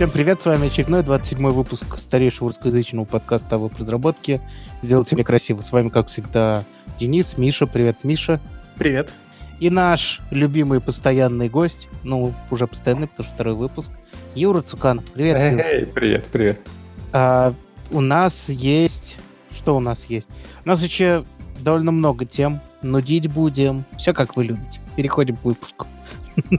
Всем привет, с вами очередной 27 выпуск старейшего русскоязычного подкаста о разработке «Сделайте мне красиво». С вами, как всегда, Денис, Миша. Привет, Миша. Привет. И наш любимый постоянный гость, ну, уже постоянный, потому что второй выпуск, Юра Цукан. Привет, Эй, эй, привет, привет. А, у нас есть... Что у нас есть? У нас еще довольно много тем. Нудить будем. Все, как вы любите. Переходим к выпуску.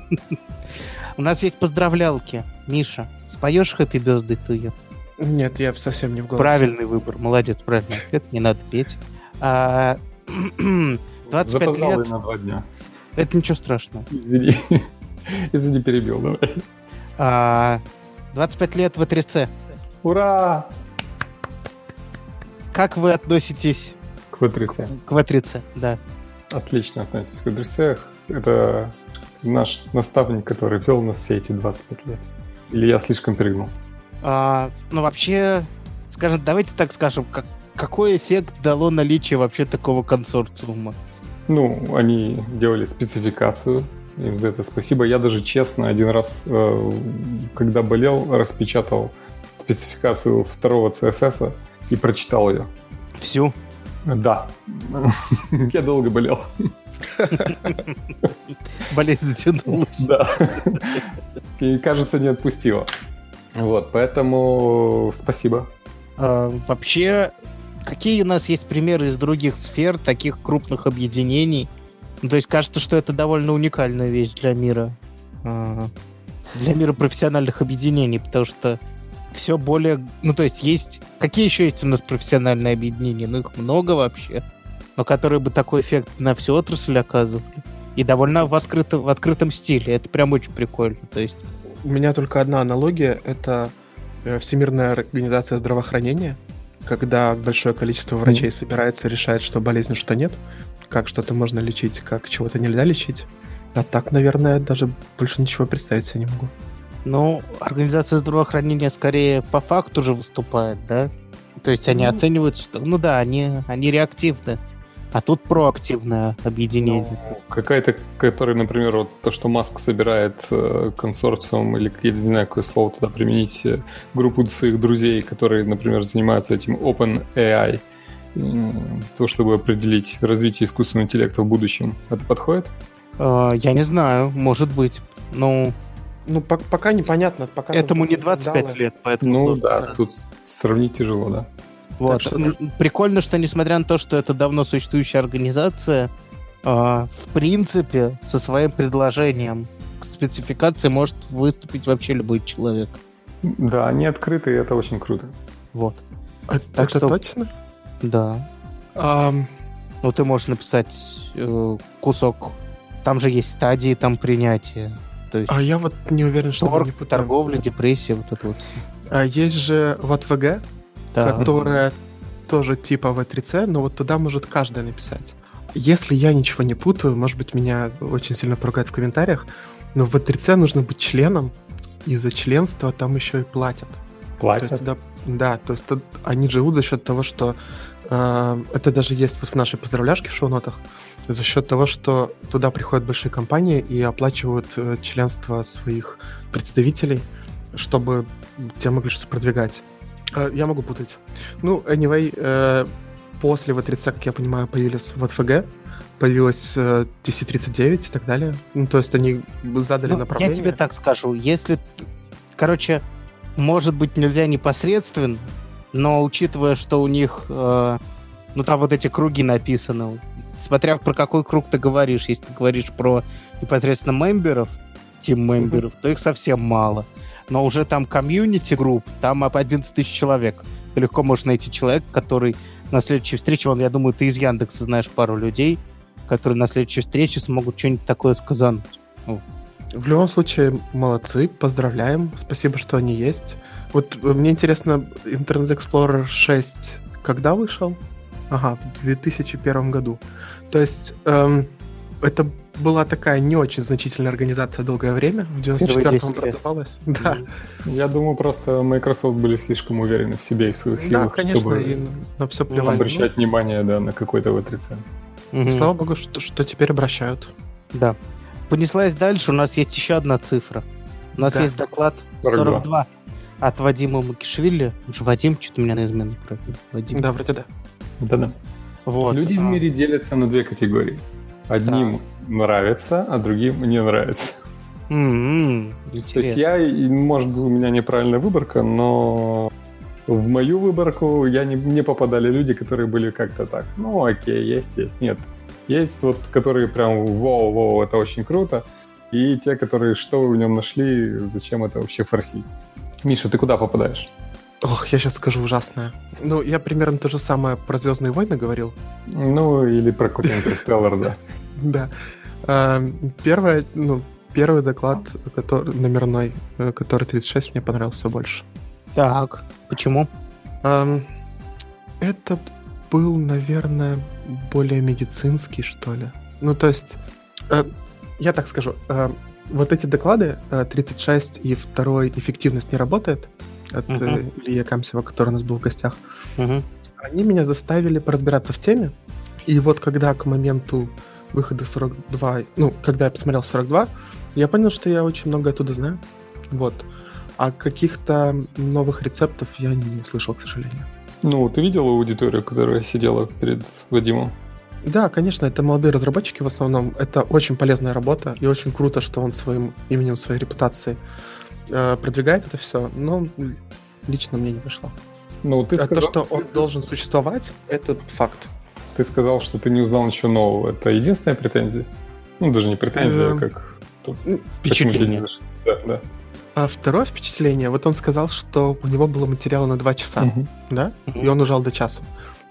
У нас есть поздравлялки. Миша, споешь Happy Birthday to you? Нет, я совсем не в голосе. Правильный выбор. Молодец, правильный ответ. Не надо петь. А, 25 Запоздал лет. на два дня. Это ничего страшного. Извини. Извини, перебил, давай. А, 25 лет в 3 Ура! Как вы относитесь К В3C. к В3C? Да. Отлично относитесь к В3C. Это наш наставник, который вел нас все эти 25 лет. Или я слишком перегнул? А, ну, вообще, скажем, давайте так скажем, как, какой эффект дало наличие вообще такого консорциума? Ну, они делали спецификацию, им за это спасибо. Я даже честно один раз, э, когда болел, распечатал спецификацию второго CSS и прочитал ее. Всю. Да. Я долго болел. Болезнь затянулась. Да. И, кажется, не отпустила. Вот, поэтому спасибо. А, вообще, какие у нас есть примеры из других сфер таких крупных объединений? Ну, то есть кажется, что это довольно уникальная вещь для мира. а, Для мира профессиональных объединений, потому что все более... Ну, то есть есть... Какие еще есть у нас профессиональные объединения? Ну, их много вообще. Но которые бы такой эффект на всю отрасль оказывали. И довольно в, открыто, в открытом стиле. Это прям очень прикольно. То есть У меня только одна аналогия. Это э, Всемирная организация здравоохранения, когда большое количество врачей собирается и решает, что болезнь, что нет, как что-то можно лечить, как чего-то нельзя лечить. А так, наверное, даже больше ничего представить себе не могу. Ну, организация здравоохранения скорее по факту же выступает, да? То есть они Ну. оценивают, что... Ну да, они, они реактивны. А тут проактивное объединение. Ну, Какая-то, который, например, вот то, что Маск собирает э, консорциум, или я не знаю, какое слово туда применить, э, группу своих друзей, которые, например, занимаются этим OpenAI, м, то, чтобы определить развитие искусственного интеллекта в будущем. Это подходит? Э, я не знаю, может быть. Ну, Ну, пок- пока непонятно. Пока этому не только 25 скандалы. лет, поэтому Ну сложно да, сказать. тут сравнить тяжело, да. Вот. Что- Прикольно, что несмотря на то, что это давно существующая организация, э, в принципе, со своим предложением к спецификации может выступить вообще любой человек. Да, они открыты, и это очень круто. Вот. А- Так это что- точно? Да. Ам, Ну, ты можешь написать э, кусок. Там же есть стадии там принятия. То есть а я вот не уверен, что... торг, торговля, депрессия, вот это вот. А есть же ВТВГ, Да. которая тоже типа В3C, но вот туда может каждый написать. Если я ничего не путаю, может быть, меня очень сильно поругают в комментариях, но в В3C нужно быть членом, и за членство там еще и платят. То есть Платят. туда- да, то есть тут они живут за счет того, что э, это даже есть вот в нашей поздравляшке в шоу-нотах, за счет того, что туда приходят большие компании и оплачивают э, членство своих представителей, чтобы те могли что-то продвигать. Э, я могу путать. Ну, anyway, э, после В3C, как я понимаю, появились ВТФГ, появилась э, TC39 и так далее. Ну, то есть они задали Ну, я направление. тебе так скажу, если, короче, может быть нельзя непосредственно, но учитывая, что у них, э, ну там вот эти круги написаны, смотря про какой круг ты говоришь, если ты говоришь про непосредственно мемберов, тим мемберов, то их совсем мало. Но уже там комьюнити групп, там об 11 тысяч человек. Ты легко можешь найти человека, который на следующей встрече, вон, я думаю, ты из Яндекса знаешь пару людей, которые на следующей встрече смогут что-нибудь такое сказануть. В любом случае, молодцы, поздравляем, спасибо, что они есть. Вот э, мне интересно, Internet Explorer 6 когда вышел? Ага, в 2001 году. То есть эм, это была такая не очень значительная организация долгое время. В 94-м 10 лет. образовалась. Да, Я думаю, просто Microsoft были слишком уверены в себе и в своих да, силах, конечно, чтобы и на все плевать. обращать внимание да, на какой-то В3C. Ну, Мгм. слава богу, что, что теперь обращают. Да. Понеслась дальше, у нас есть еще одна цифра. У нас Да. есть доклад 42. 42. от Вадима Макишвили. Вадим, что-то меня на измену Вадим. Да, вроде да. Да-да. Вот. Люди а... в мире делятся на две категории. Одним да. Нравится, а другим не нравится. Mm-hmm. То есть я, может быть, у меня неправильная выборка, но в мою выборку я не, не попадали люди, которые были как-то так. Ну, окей, есть, есть, нет. Есть вот, которые прям вау-вау, это очень круто. И те, которые, что вы в нем нашли, зачем это вообще форсить. Миша, ты куда попадаешь? Ох, я сейчас скажу ужасное. Ну, я примерно то же самое про Звездные войны говорил. Ну, или про какой-то Интерстеллар, да. Да. А, первое, ну, первый доклад, который, номерной, э, который 36, мне понравился больше. Так, почему? Этот был, наверное, более медицинский, что ли. Ну, то есть, э, я так скажу, э, вот эти доклады 36 и второй эффективность не работает от uh-huh. Илья Камсева, который у нас был в гостях. Uh-huh. Они меня заставили поразбираться в теме. И вот когда к моменту выхода 42, ну, когда я посмотрел 42, я понял, что я очень много оттуда знаю. Вот. А каких-то новых рецептов я не услышал, к сожалению. Ну, ты видел аудиторию, которая сидела перед Вадимом? Да, конечно, это молодые разработчики в основном. Это очень полезная работа, и очень круто, что он своим именем, своей репутацией э, продвигает это все, но лично мне не зашло. Ну, ты а сказал... то, что он должен существовать, это факт. Ты сказал, что ты не узнал ничего нового. Это единственная претензия? Ну, даже не претензия, а как... Впечатление. Да, да. А второе впечатление, вот он сказал, что у него было материала на два часа, угу. да, угу. и он ужал до часа.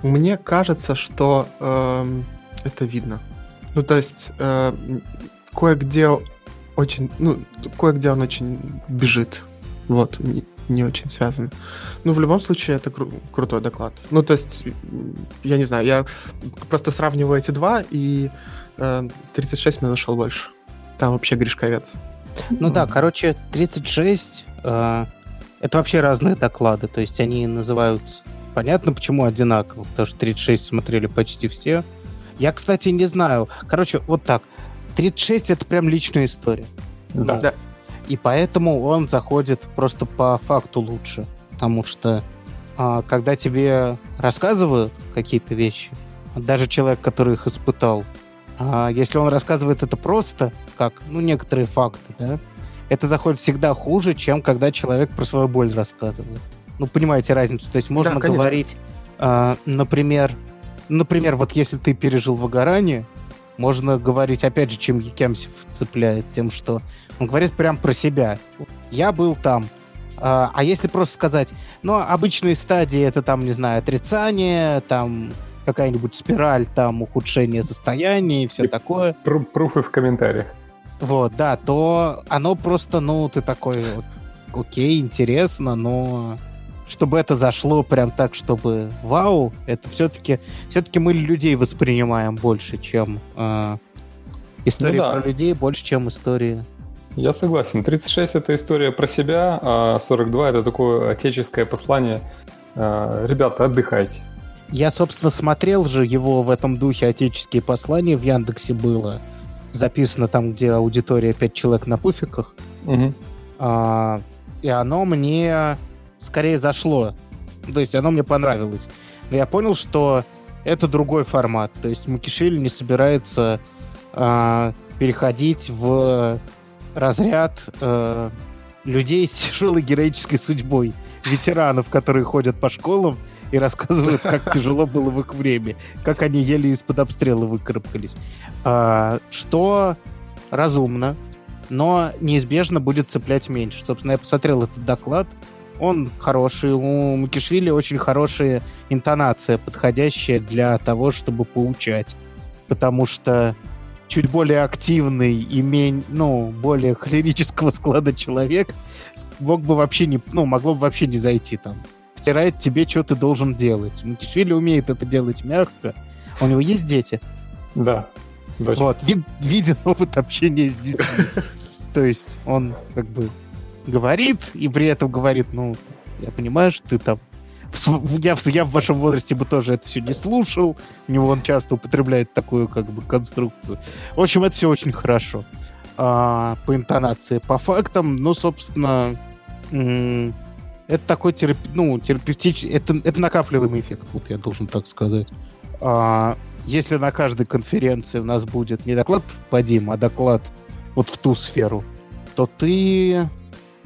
Мне кажется, что э, это видно. Ну, то есть э, кое-где очень, ну, кое-где он очень бежит. Вот, не, очень связан. Ну, в любом случае, это кру- крутой доклад. Ну, то есть, я не знаю, я просто сравниваю эти два, и э, 36 мне зашел больше. Там вообще грешковец. Ну да, короче, 36 э, это вообще разные доклады. То есть они называются... Понятно, почему одинаково, потому что 36 смотрели почти все. Я, кстати, не знаю. Короче, вот так. 36 это прям личная история. Да. да. И поэтому он заходит просто по факту лучше. Потому что а, когда тебе рассказывают какие-то вещи, даже человек, который их испытал, а, если он рассказывает это просто, как, ну, некоторые факты, да, это заходит всегда хуже, чем когда человек про свою боль рассказывает. Ну, понимаете разницу? То есть можно да, говорить, э, например, например, вот если ты пережил выгорание, можно говорить, опять же, чем Якемсев цепляет, тем, что он говорит прям про себя. Я был там. А, а если просто сказать, ну, обычные стадии, это там, не знаю, отрицание, там, какая-нибудь спираль, там, ухудшение состояния и все и такое. Пр пруфы в комментариях. Вот, да, то оно просто, ну, ты такой, вот, окей, интересно, но чтобы это зашло прям так, чтобы вау, это все-таки все-таки мы людей воспринимаем больше, чем э, истории ну, да. про людей, больше, чем истории. Я согласен. 36 это история про себя, а 42 это такое отеческое послание. Э, ребята, отдыхайте. Я, собственно, смотрел же его в этом духе «Отеческие послания» в Яндексе было. Записано там, где аудитория 5 человек на пуфиках. Угу. А, и оно мне скорее зашло. То есть оно мне понравилось. Но я понял, что это другой формат. То есть Макишвили не собирается а, переходить в разряд а, людей с тяжелой героической судьбой. Ветеранов, которые ходят по школам и рассказывают, как тяжело было в их время, как они еле из-под обстрела выкарабкались. А, что разумно, но неизбежно будет цеплять меньше. Собственно, я посмотрел этот доклад, он хороший, у Макишвили очень хорошая интонация, подходящая для того, чтобы поучать. Потому что чуть более активный и мень, ну, более холерического склада человек мог бы вообще не, ну, могло бы вообще не зайти там стирает тебе, что ты должен делать. Мутишвили умеет это делать мягко. У него есть дети? Да. Дочь. Вот, вид, виден опыт общения с детьми. То есть он как бы говорит, и при этом говорит, ну, я понимаю, что ты там я, я в вашем возрасте бы тоже это все не слушал. У него он часто употребляет такую как бы конструкцию. В общем, это все очень хорошо. А, по интонации, по фактам, ну, собственно, это такой терап... ну, терапевтический, это, это накапливаемый эффект, вот я должен так сказать. А, если на каждой конференции у нас будет не доклад по Дим, а доклад вот в ту сферу, то ты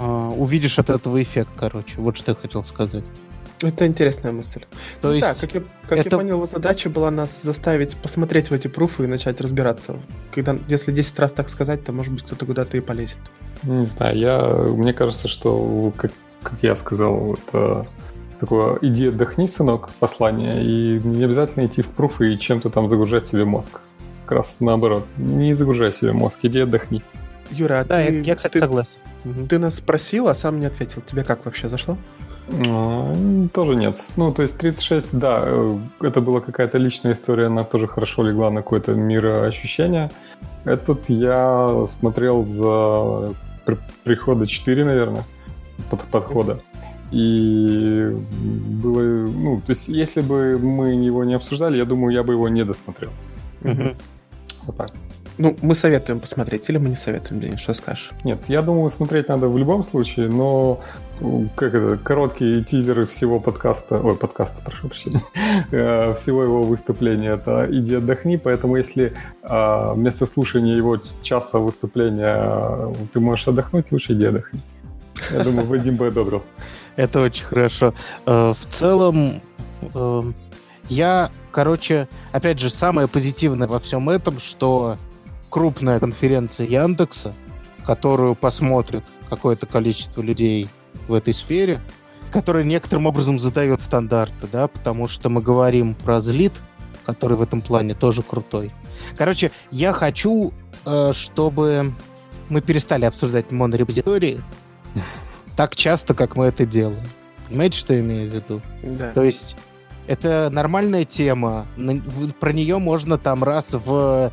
увидишь от этого эффект, короче. Вот что я хотел сказать. Это интересная мысль. То ну, есть, да, как, я, как это... я понял, его задача была нас заставить посмотреть в эти пруфы и начать разбираться. Когда, если 10 раз так сказать, то, может быть, кто-то куда-то и полезет. Не знаю, я, мне кажется, что, как, как я сказал, это такое «иди отдохни, сынок» послание, и не обязательно идти в пруфы и чем-то там загружать себе мозг. Как раз наоборот. Не загружай себе мозг, иди отдохни. Юра, а да, ты, я, я, кстати, ты, согласен. Ты нас спросил, а сам не ответил. Тебе как вообще зашло? Ну, тоже нет. Ну, то есть 36, да, э, это была какая-то личная история, она тоже хорошо легла на какое-то мироощущение. Этот я смотрел за при прихода 4, наверное, под подхода. И было, ну, то есть, если бы мы его не обсуждали, я думаю, я бы его не досмотрел. Угу. Вот так. Ну, мы советуем посмотреть, или мы не советуем, Денис, что скажешь? Нет, я думаю, смотреть надо в любом случае, но как это, короткие тизеры всего подкаста, ой, подкаста, прошу прощения, э, всего его выступления, это «Иди отдохни», поэтому если а, вместо слушания его часа выступления э, ты можешь отдохнуть, лучше иди отдохни. Я думаю, Вадим бы одобрил. Это очень хорошо. Э, в целом, я, короче, опять же, самое позитивное во всем этом, что крупная конференция Яндекса, которую посмотрит какое-то количество людей в этой сфере, которая некоторым образом задает стандарты, да, потому что мы говорим про злит, который в этом плане тоже крутой. Короче, я хочу, э, чтобы мы перестали обсуждать монорепозитории так часто, как мы это делаем. Понимаете, что я имею в виду? Да. То есть это нормальная тема. Про нее можно там раз в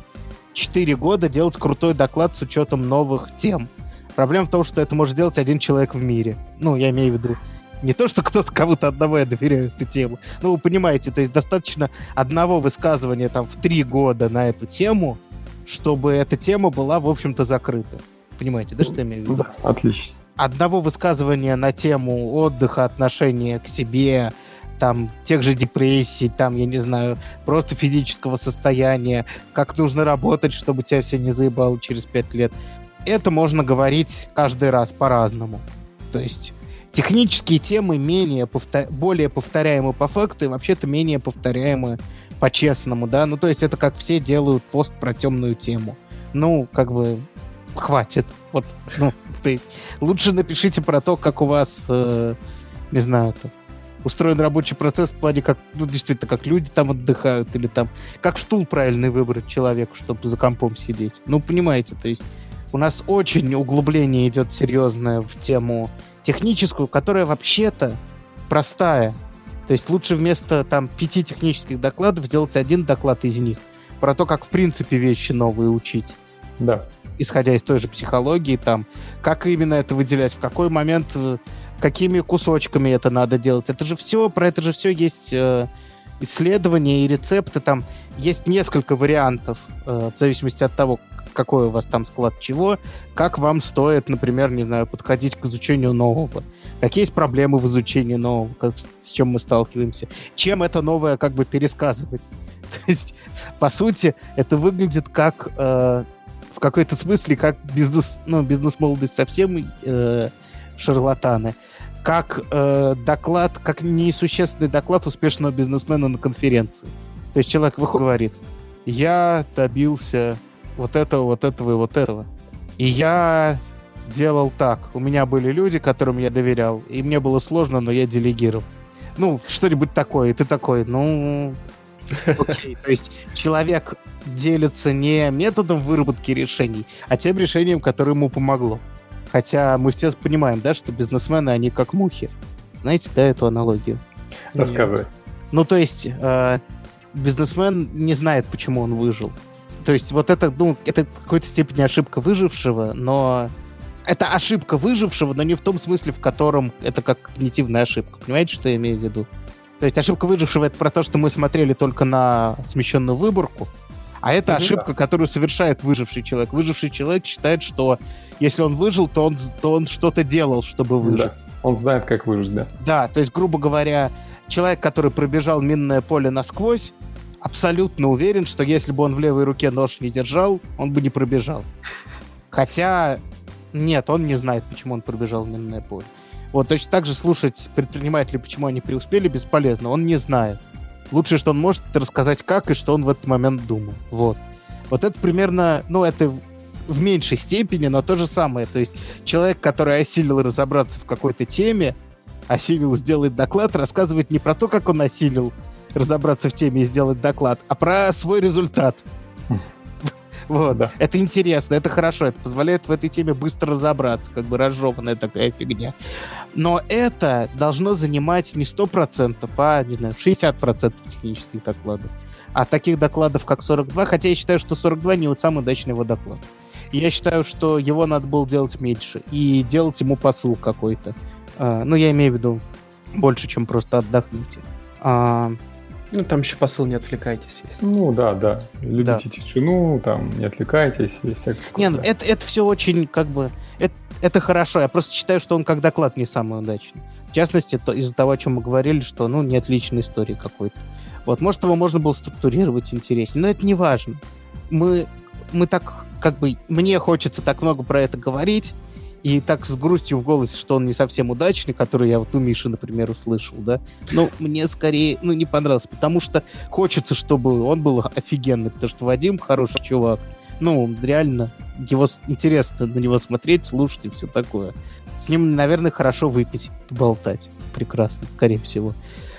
4 года делать крутой доклад с учетом новых тем. Проблема в том, что это может делать один человек в мире. Ну, я имею в виду не то, что кто-то кому-то одного я доверяю эту тему. Ну, вы понимаете, то есть достаточно одного высказывания там в три года на эту тему, чтобы эта тема была, в общем-то, закрыта. Понимаете, да, что я имею в виду? Да, отлично. Одного высказывания на тему отдыха, отношения к себе, там, тех же депрессий, там, я не знаю, просто физического состояния, как нужно работать, чтобы тебя все не заебало через пять лет. Это можно говорить каждый раз по-разному. То есть технические темы менее повтор... более повторяемы по факту и вообще-то менее повторяемы по-честному, да? Ну, то есть это как все делают пост про темную тему. Ну, как бы хватит. Вот, ну, есть лучше напишите про то, как у вас, э, не знаю, там, устроен рабочий процесс в плане, как, ну, действительно, как люди там отдыхают, или там, как стул правильный выбрать человеку, чтобы за компом сидеть. Ну, понимаете, то есть у нас очень углубление идет серьезное в тему техническую, которая вообще-то простая. То есть лучше вместо там пяти технических докладов сделать один доклад из них про то, как в принципе вещи новые учить. Да. Исходя из той же психологии, там, как именно это выделять, в какой момент э, какими кусочками это надо делать. Это же все, про это же все есть э, исследования и рецепты. Там есть несколько вариантов, э, в зависимости от того, какой у вас там склад чего, как вам стоит, например, не знаю, подходить к изучению нового. Какие есть проблемы в изучении нового, как, с чем мы сталкиваемся. Чем это новое как бы пересказывать. То есть, по сути, это выглядит как э, в какой-то смысле как бизнес, ну, бизнес-молодость совсем э, шарлатаны как э, доклад, как несущественный доклад успешного бизнесмена на конференции. То есть человек выходит говорит, я добился вот этого, вот этого и вот этого. И я делал так. У меня были люди, которым я доверял, и мне было сложно, но я делегировал. Ну, что-нибудь такое, и ты такой, ну, окей. То есть человек делится не методом выработки решений, а тем решением, которое ему помогло. Хотя мы все понимаем, да, что бизнесмены, они как мухи. Знаете, да, эту аналогию? Рассказывай. Ну, то есть, э, бизнесмен не знает, почему он выжил. То есть, вот это, ну, это в какой-то степени ошибка выжившего, но это ошибка выжившего, но не в том смысле, в котором это как когнитивная ошибка. Понимаете, что я имею в виду? То есть ошибка выжившего это про то, что мы смотрели только на смещенную выборку, а это ошибка, которую совершает выживший человек. Выживший человек считает, что если он выжил, то он, то он что-то делал, чтобы выжить. Да. Он знает, как выжить, да? Да, то есть, грубо говоря, человек, который пробежал минное поле насквозь, абсолютно уверен, что если бы он в левой руке нож не держал, он бы не пробежал. Хотя, нет, он не знает, почему он пробежал минное поле. Вот точно так же слушать предпринимателей, почему они преуспели, бесполезно. Он не знает. Лучшее, что он может, это рассказать, как и что он в этот момент думал. Вот. Вот это примерно, ну, это в меньшей степени, но то же самое. То есть человек, который осилил разобраться в какой-то теме, осилил сделать доклад, рассказывает не про то, как он осилил разобраться в теме и сделать доклад, а про свой результат. Вот. Да. Это интересно, это хорошо, это позволяет в этой теме быстро разобраться, как бы разжеванная такая фигня. Но это должно занимать не 100%, а, не знаю, 60% технических докладов. А таких докладов, как 42, хотя я считаю, что 42 не вот самый удачный его доклад. Я считаю, что его надо было делать меньше и делать ему посыл какой-то. А, ну, я имею в виду больше, чем просто отдохните. А, ну, там еще посыл «не отвлекайтесь». Есть. Ну, да, да. Любите да. тишину, там, не отвлекайтесь и всякое Не, ну, это, это все очень, как бы... Это, это хорошо. Я просто считаю, что он как доклад не самый удачный. В частности, то, из-за того, о чем мы говорили, что, ну, нет личной истории какой-то. Вот, может, его можно было структурировать интереснее, но это не важно. Мы, мы так, как бы, мне хочется так много про это говорить, и так с грустью в голосе, что он не совсем удачный, который я вот у Миши, например, услышал, да, ну, мне скорее, ну, не понравилось, потому что хочется, чтобы он был офигенный, потому что Вадим хороший чувак, ну, реально, его интересно на него смотреть, слушать и все такое. С ним, наверное, хорошо выпить, поболтать. Прекрасно, скорее всего.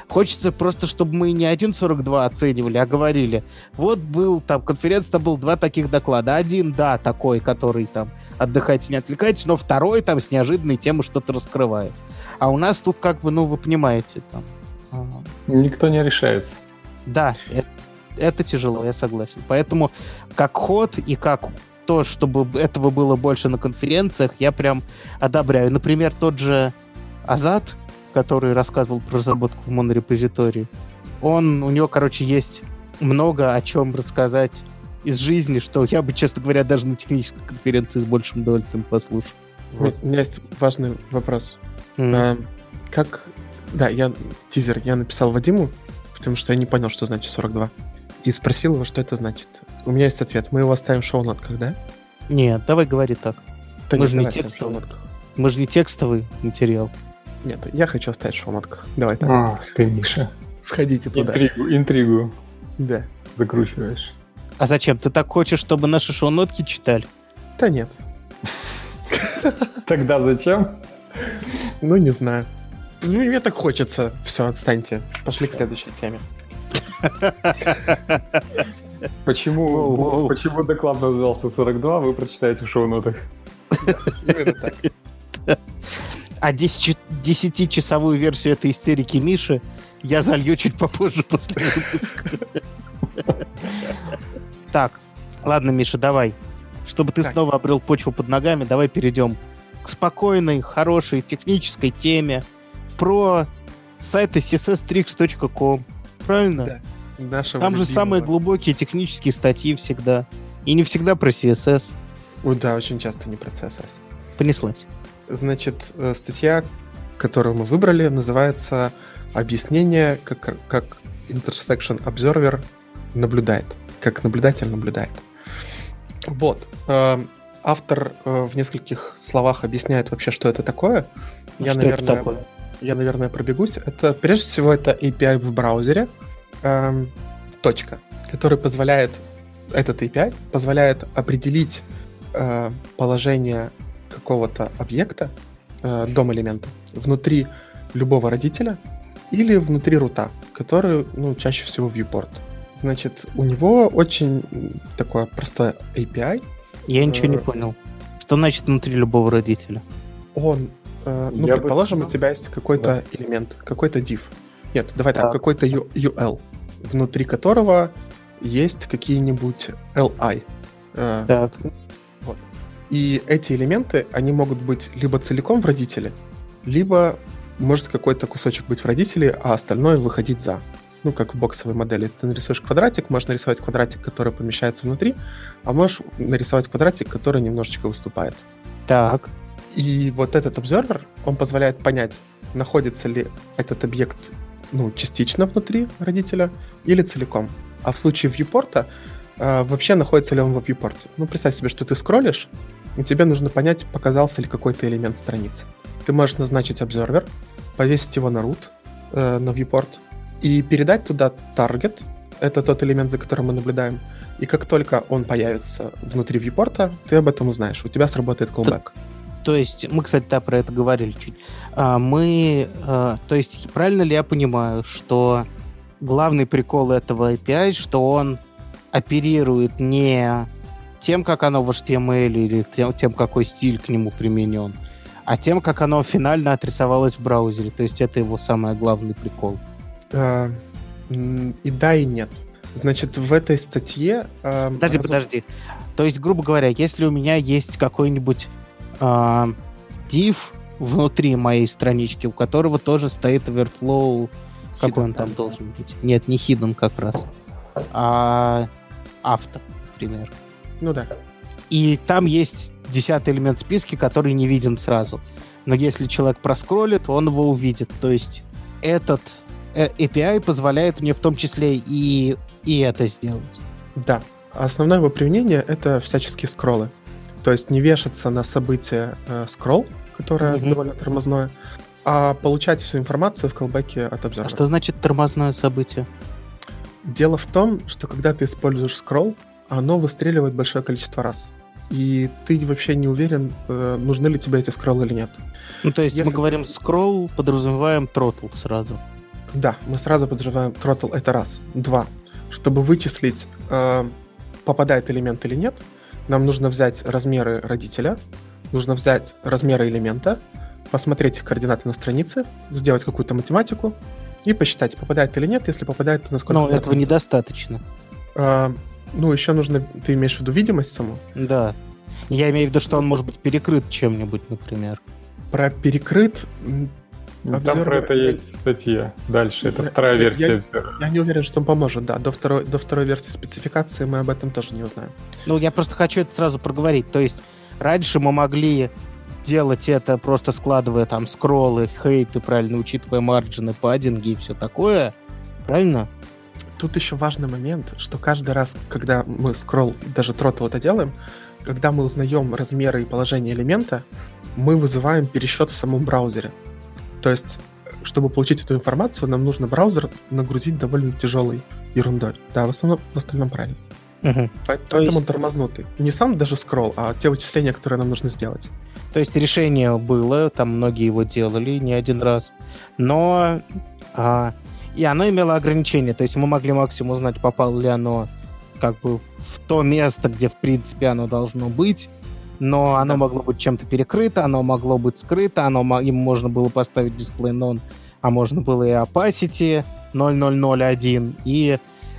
Хочется просто, чтобы мы не 1.42 оценивали, а говорили, вот был там, конференция, там был два таких доклада. Один, да, такой, который там отдыхайте, не отвлекайтесь, но второй там с неожиданной темы что-то раскрывает. А у нас тут как бы, ну, вы понимаете, там... Никто не решается. Да, это, это тяжело, я согласен. Поэтому как ход и как то, чтобы этого было больше на конференциях, я прям одобряю. Например, тот же Азат, который рассказывал про разработку в монорепозитории, он, у него, короче, есть много о чем рассказать из жизни, что я бы, честно говоря, даже на технической конференции с большим удовольствием послушал. Вот. У меня есть важный вопрос. Mm. А, как... Да, я тизер я написал Вадиму, потому что я не понял, что значит 42. И спросил его, что это значит. У меня есть ответ. Мы его оставим в шоу-нотках, да? Нет, давай говори так. Да Мы же не текстовый. Мы же не текстовый материал. Нет, я хочу оставить в шоу-нотках. Давай так. А, ты, Миша. Сходите туда. Интригу, интригу. Да. Закручиваешь. А зачем? Ты так хочешь, чтобы наши шоу-нотки читали? Да нет. Тогда зачем? Ну, не знаю. Ну, мне так хочется. Все, отстаньте. Пошли к следующей теме. Почему, почему доклад назывался 42, вы прочитаете в шоу-нотах. Именно так. А 10-часовую версию этой истерики Миши я залью чуть попозже после выпуска. Так, ладно, Миша, давай. Чтобы ты так. снова обрел почву под ногами, давай перейдем к спокойной, хорошей технической теме про сайты css.trix.com. Правильно? Да. Нашего Там любимого. же самые глубокие технические статьи всегда. И не всегда про CSS. О, да, очень часто не про CSS. Понеслась. Значит, э, статья, которую мы выбрали, называется «Объяснение, как, как Intersection Observer наблюдает» как наблюдатель наблюдает. Вот. Эм, автор э, в нескольких словах объясняет вообще, что это такое. Я, что наверное, это такое? Я, наверное, пробегусь. Это, прежде всего, это API в браузере. Эм, точка. Который позволяет... Этот API позволяет определить э, положение какого-то объекта, э, дом-элемента, внутри любого родителя или внутри рута, который, ну, чаще всего viewport. Значит, у него очень такое простое API. Я ничего не э, понял. Что значит внутри любого родителя? Он, э, ну, Я предположим, у тебя есть какой-то да. элемент, какой-то div. Нет, давай так, так какой-то UL, внутри которого есть какие-нибудь LI. Э, так. И эти элементы, они могут быть либо целиком в родителе, либо может какой-то кусочек быть в родителе, а остальное выходить за ну, как в боксовой модели. Если ты нарисуешь квадратик, можешь нарисовать квадратик, который помещается внутри, а можешь нарисовать квадратик, который немножечко выступает. Так. И вот этот обзорвер, он позволяет понять, находится ли этот объект ну, частично внутри родителя или целиком. А в случае viewport э, вообще находится ли он во viewport. Ну, представь себе, что ты скроллишь, и тебе нужно понять, показался ли какой-то элемент страницы. Ты можешь назначить обзорвер, повесить его на root, э, на viewport, и передать туда target, это тот элемент, за которым мы наблюдаем, и как только он появится внутри viewport, ты об этом узнаешь, у тебя сработает callback. То есть, мы, кстати, да, про это говорили чуть. А, мы, а, то есть, правильно ли я понимаю, что главный прикол этого API, что он оперирует не тем, как оно в HTML или тем, тем какой стиль к нему применен, а тем, как оно финально отрисовалось в браузере. То есть это его самый главный прикол. А, и да, и нет. Значит, в этой статье... А, подожди, раз... подожди. То есть, грубо говоря, если у меня есть какой-нибудь а, div внутри моей странички, у которого тоже стоит Overflow. Какой он там должен быть? Нет, не hidden как раз. А авто, например. Ну да. И там есть десятый элемент списки, который не виден сразу. Но если человек проскроллит, он его увидит. То есть этот э, API позволяет мне в том числе и, и это сделать. Да. Основное его применение — это всяческие скроллы. То есть не вешаться на событие э, scroll, которое mm-hmm. довольно тормозное, а получать всю информацию в колбеке от обзора. А что значит тормозное событие? Дело в том, что когда ты используешь scroll, оно выстреливает большое количество раз. И ты вообще не уверен, э, нужны ли тебе эти скроллы или нет. Ну, то есть Если... мы говорим scroll, подразумеваем throttle сразу. Да, мы сразу подразумеваем throttle это раз. Два. Чтобы вычислить, э, попадает элемент или нет, нам нужно взять размеры родителя, нужно взять размеры элемента, посмотреть их координаты на странице, сделать какую-то математику и посчитать, попадает или нет. Если попадает, то насколько... Но этого недостаточно. Ну, еще нужно... Ты имеешь в виду видимость саму? Да. Я имею в виду, что он может быть перекрыт чем-нибудь, например. Про перекрыт ну, Там про это есть статья. Дальше, это я, вторая версия я, Я не уверен, что он поможет, да. До второй, до второй версии спецификации мы об этом тоже не узнаем. Ну, я просто хочу это сразу проговорить. То есть раньше мы могли делать это просто складывая там скроллы, хейты, правильно, учитывая марджины, паддинги и все такое. Правильно? Тут еще важный момент, что каждый раз, когда мы скролл, даже тротл это делаем, когда мы узнаем размеры и положение элемента, мы вызываем пересчет в самом браузере. То есть, чтобы получить эту информацию, нам нужно браузер нагрузить довольно тяжелой ерундой. Да, в основном в остальном правильно. Угу. Поэтому есть... он тормознутый. Не сам даже скролл, а те вычисления, которые нам нужно сделать. То есть решение было, там многие его делали не один раз, но а, и оно имело ограничения. То есть мы могли максимум узнать, попало ли оно как бы в то место, где в принципе оно должно быть, но оно могло быть чем-то перекрыто, оно могло быть скрыто, оно, им можно было поставить дисплей non, а можно было и opacity 0001. И,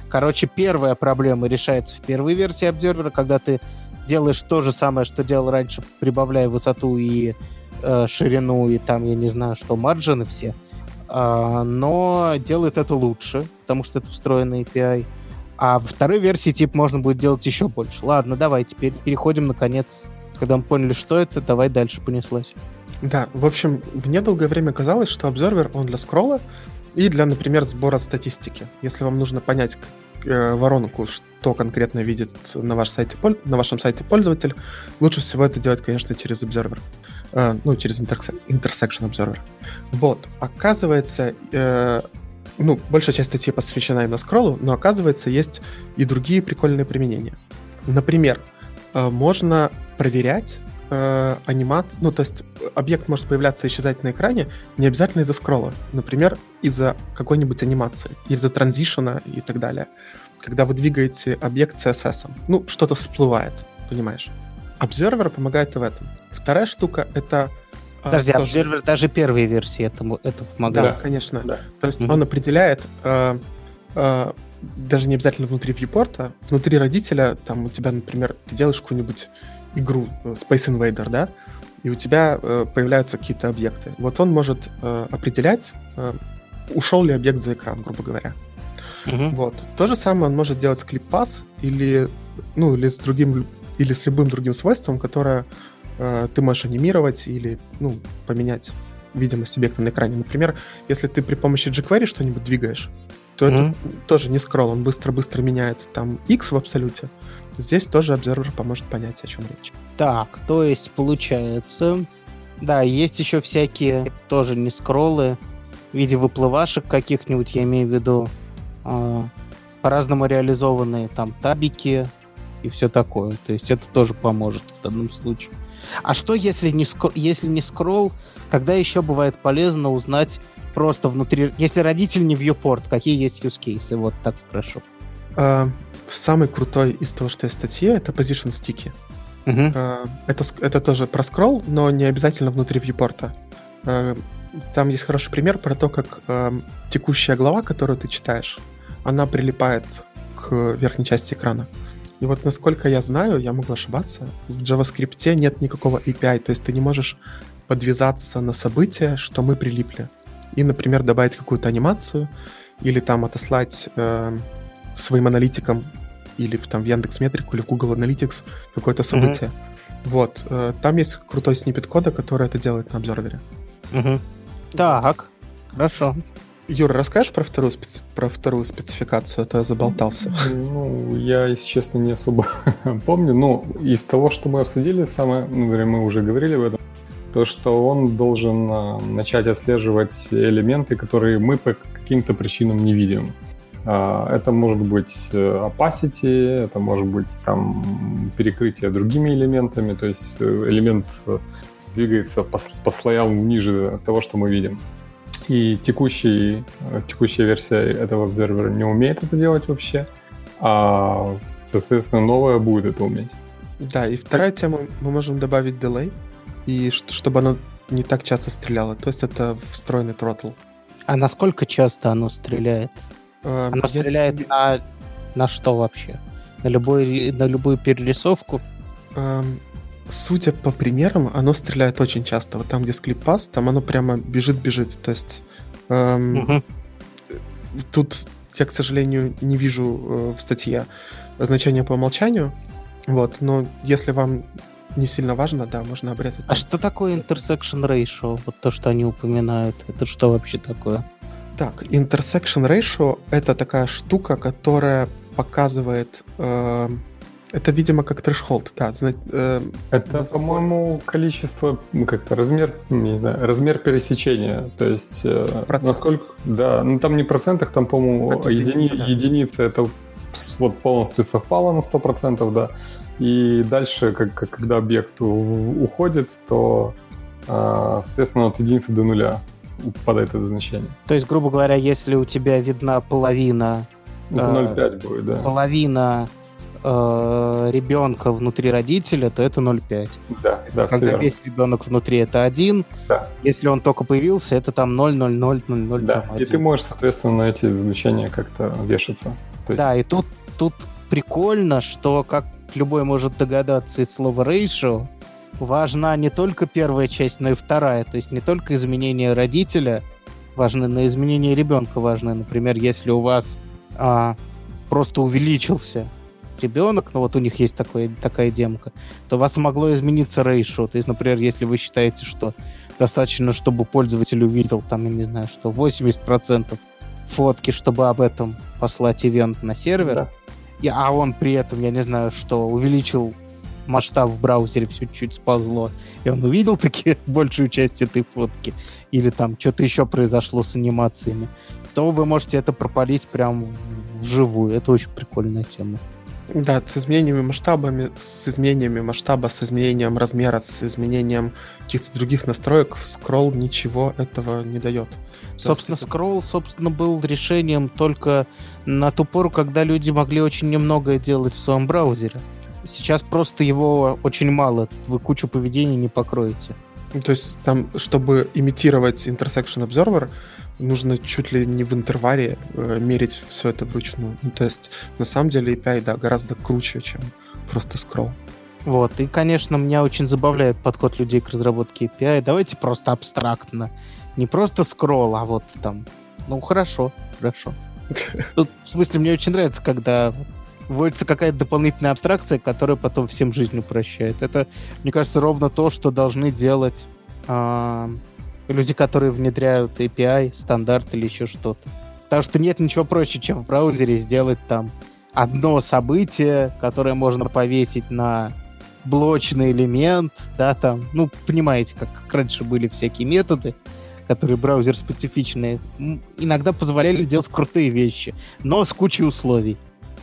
короче, первая проблема решается в первой версии обзорвера, когда ты делаешь то же самое, что делал раньше, прибавляя высоту и э, ширину, и там, я не знаю, что, марджины все, но делает это лучше, потому что это встроенный API. А в второй версии, типа, можно будет делать еще больше. Ладно, давай, теперь переходим, наконец, когда мы поняли, что это, давай дальше понеслась. Да, в общем, мне долгое время казалось, что обзорвер, он для скролла и для, например, сбора статистики. Если вам нужно понять э, воронку, что конкретно видит на, ваш сайте, на вашем сайте пользователь, лучше всего это делать, конечно, через обзорвер. Э, ну, через intersection обзорвер. Вот, оказывается, э, ну, большая часть статьи посвящена именно скроллу, но оказывается, есть и другие прикольные применения. Например, э, можно проверять э, анимацию, ну, то есть объект может появляться и исчезать на экране не обязательно из-за скролла, например, из-за какой-нибудь анимации, из-за транзишена и так далее. Когда вы двигаете объект CSS, ну, что-то всплывает, понимаешь? Observer помогает и в этом. Вторая штука — это э, Подожди, тоже... Observer даже первой версии этому, это помогает. Да, конечно. Да. То есть mm-hmm. он определяет э, э, даже не обязательно внутри вьюпорта, внутри родителя, там у тебя, например, ты делаешь какую-нибудь игру э, Space Invader, да, и у тебя э, появляются какие-то объекты. Вот он может э, определять, э, ушел ли объект за экран, грубо говоря. Uh-huh. Вот. То же самое он может делать с клип-пас или, ну, или с другим, или с любым другим свойством, которое э, ты можешь анимировать или ну, поменять видимость объекта на экране. Например, если ты при помощи jQuery что-нибудь двигаешь, то mm-hmm. это тоже не скролл, он быстро-быстро меняет там x в абсолюте. Здесь тоже обзорвер поможет понять, о чем речь. Так, то есть получается... Да, есть еще всякие тоже не скроллы в виде выплывашек каких-нибудь, я имею в виду, э, по-разному реализованные там табики и все такое. То есть это тоже поможет в данном случае. А что, если не, скр... если не скролл, когда еще бывает полезно узнать просто внутри... Если родитель не viewport, какие есть use cases? Вот так спрошу. Uh, самый крутой из того, что есть в статье, это position sticky. Uh-huh. Uh, это, это тоже про скролл, но не обязательно внутри viewport. Uh, там есть хороший пример про то, как uh, текущая глава, которую ты читаешь, она прилипает к верхней части экрана. И вот насколько я знаю, я могу ошибаться, в JavaScript нет никакого API, то есть ты не можешь подвязаться на события, что мы прилипли. И, например, добавить какую-то анимацию или там отослать э, своим аналитикам или там в Яндекс Метрику или в Google Analytics какое-то событие. Mm-hmm. Вот. Э, там есть крутой снипет кода, который это делает на обзорвере. Mm-hmm. Так, хорошо. Юра, расскажешь про вторую, специ... про вторую спецификацию, а то я заболтался. Ну, я, если честно, не особо помню. Но из того, что мы обсудили, самое, ну, мы уже говорили об этом, то, что он должен а, начать отслеживать элементы, которые мы по каким-то причинам не видим. А, это может быть э, opacity, это может быть там перекрытие другими элементами, то есть э, элемент э, двигается по, по слоям ниже того, что мы видим. И текущий, текущая версия этого обзервера не умеет это делать вообще, а, соответственно, новая будет это уметь. Да, и вторая тема, мы можем добавить delay, и чтобы оно не так часто стреляло. То есть это встроенный тротл. А насколько часто оно стреляет? Э, оно стреляет не... на, на что вообще? На, любой, на любую перерисовку? Эм, судя по примерам, оно стреляет очень часто. Вот там, где склипас, там оно прямо бежит-бежит. То есть эм, угу. тут я, к сожалению, не вижу э, в статье значения по умолчанию. Вот, но если вам не сильно важно, да, можно обрезать. А что такое intersection ratio? Вот то, что они упоминают. Это что вообще такое? Так, intersection ratio — это такая штука, которая показывает э, это, видимо, как трэшхолд, да. Э, это, по-моему, количество, ну, как-то размер, не знаю, размер пересечения. То есть, э, насколько, да, ну там не в процентах, там, по-моему, едини, единица, да. единица это вот полностью совпало на 100%, да. И дальше, как, как, когда объект уходит, то, э, соответственно, от единицы до нуля падает это значение. То есть, грубо говоря, если у тебя видна половина... Это 0,5 будет, да. Половина э, ребенка внутри родителя, то это 0,5. Да, да, Когда весь ребенок внутри, это 1. Да. Если он только появился, это там 0,0000. Да, там, и ты можешь, соответственно, на эти значения как-то вешаться. То да, есть... и тут, тут прикольно, что, как любой может догадаться из слова ratio, важна не только первая часть, но и вторая. То есть не только изменение родителя важны, но и изменение ребенка важны. Например, если у вас а, просто увеличился ребенок, ну вот у них есть такое, такая демка, то у вас могло измениться рейшо. То есть, например, если вы считаете, что достаточно, чтобы пользователь увидел, там, я не знаю, что 80% фотки, чтобы об этом послать ивент на сервер, да. и, а он при этом, я не знаю, что увеличил масштаб в браузере, все чуть сползло, и он увидел таки большую часть этой фотки, или там что-то еще произошло с анимациями, то вы можете это пропалить прям вживую. Это очень прикольная тема. Да, с изменениями масштабами, с изменениями масштаба, с изменением размера, с изменением каких-то других настроек, скролл ничего этого не дает. Собственно, скролл, собственно, был решением только на ту пору, когда люди могли очень немногое делать в своем браузере. Сейчас просто его очень мало, вы кучу поведений не покроете. То есть там, чтобы имитировать Intersection Observer, нужно чуть ли не в интервале э, мерить все это вручную. Ну, то есть, на самом деле, API, да, гораздо круче, чем просто скролл. Вот, и, конечно, меня очень забавляет подход людей к разработке API. Давайте просто абстрактно. Не просто скролл, а вот там... Ну, хорошо, хорошо. Тут, в смысле, мне очень нравится, когда вводится какая-то дополнительная абстракция, которая потом всем жизнь упрощает. Это, мне кажется, ровно то, что должны делать э, люди, которые внедряют API, стандарт или еще что-то. Потому что нет ничего проще, чем в браузере сделать там одно событие, которое можно повесить на блочный элемент, да, там, ну, понимаете, как, как раньше были всякие методы, которые браузер специфичные, иногда позволяли делать крутые вещи, но с кучей условий.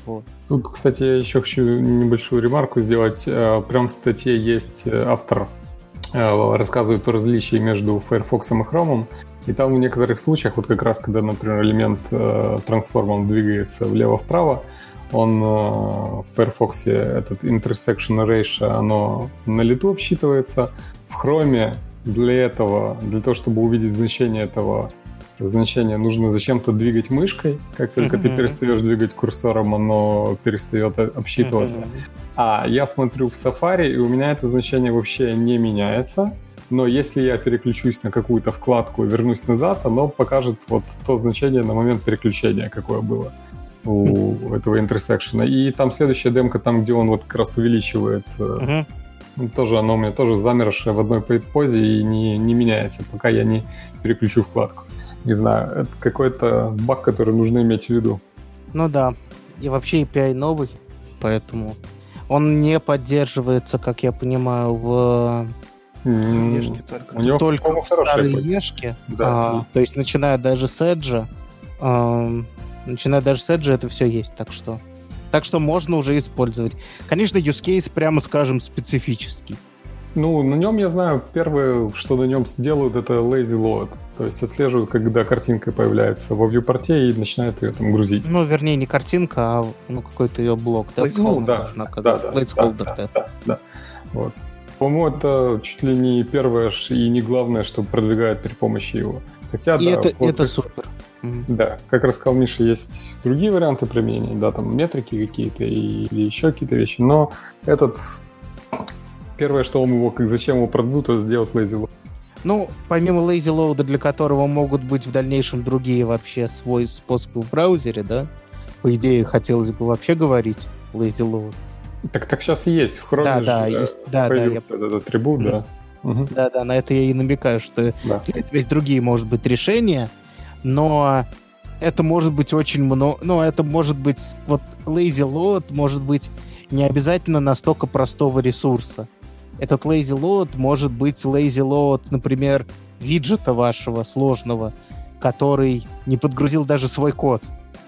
Вот. Тут, кстати, я еще хочу небольшую ремарку сделать. Э, прям в статье есть э, автор, рассказывает о различии между Firefox и Chrome. И там в некоторых случаях, вот как раз когда, например, элемент трансформом двигается влево-вправо, он в Firefox этот intersection ratio, оно на лету обсчитывается. В Chrome для этого, для того, чтобы увидеть значение этого значения, нужно зачем-то двигать мышкой. Как только mm-hmm. ты перестаешь двигать курсором, оно перестает обсчитываться. Mm-hmm. А я смотрю в Safari, и у меня это значение вообще не меняется. Но если я переключусь на какую-то вкладку и вернусь назад, оно покажет вот то значение на момент переключения, какое было у этого интерсекшена. И там следующая демка, там, где он вот как раз увеличивает mm-hmm тоже оно у меня тоже замершее в одной позе и не, не меняется, пока я не переключу вкладку. Не знаю, это какой-то баг, который нужно иметь в виду. Ну да, и вообще API новый, поэтому он не поддерживается, как я понимаю, в Ешки только. У него только в старой Ешке. Да. А, то есть начиная даже с Edge, а, начиная даже с Edge это все есть, так что так что можно уже использовать. Конечно, use case, прямо скажем, специфический. Ну, на нем, я знаю, первое, что на нем делают, это lazy load. То есть отслеживают, когда картинка появляется во viewport и начинают ее там грузить. Ну, вернее, не картинка, а ну, какой-то ее блок. Да, да, да, да, да, да, да, да. Вот. По-моему, это чуть ли не первое и не главное, что продвигает при помощи его. Хотя, и да, это, вот это супер. Да, как рассказал Миша, есть другие варианты применения, да, там метрики какие-то или еще какие-то вещи, но этот первое, что он его, как зачем его продадут, это сделать load. Ну, помимо lazy load, для которого могут быть в дальнейшем другие вообще свой способы в браузере, да, по идее, хотелось бы вообще говорить lazy load. Так так сейчас и есть. В Chrome да, да, есть, да, да, я... этот атрибут, да. Угу. Да, да, на это я и намекаю, что да. есть другие, может быть, решения, но это может быть очень много, ну, это может быть, вот lazy load может быть не обязательно настолько простого ресурса. Этот lazy load может быть lazy load, например, виджета вашего сложного, который не подгрузил даже свой код.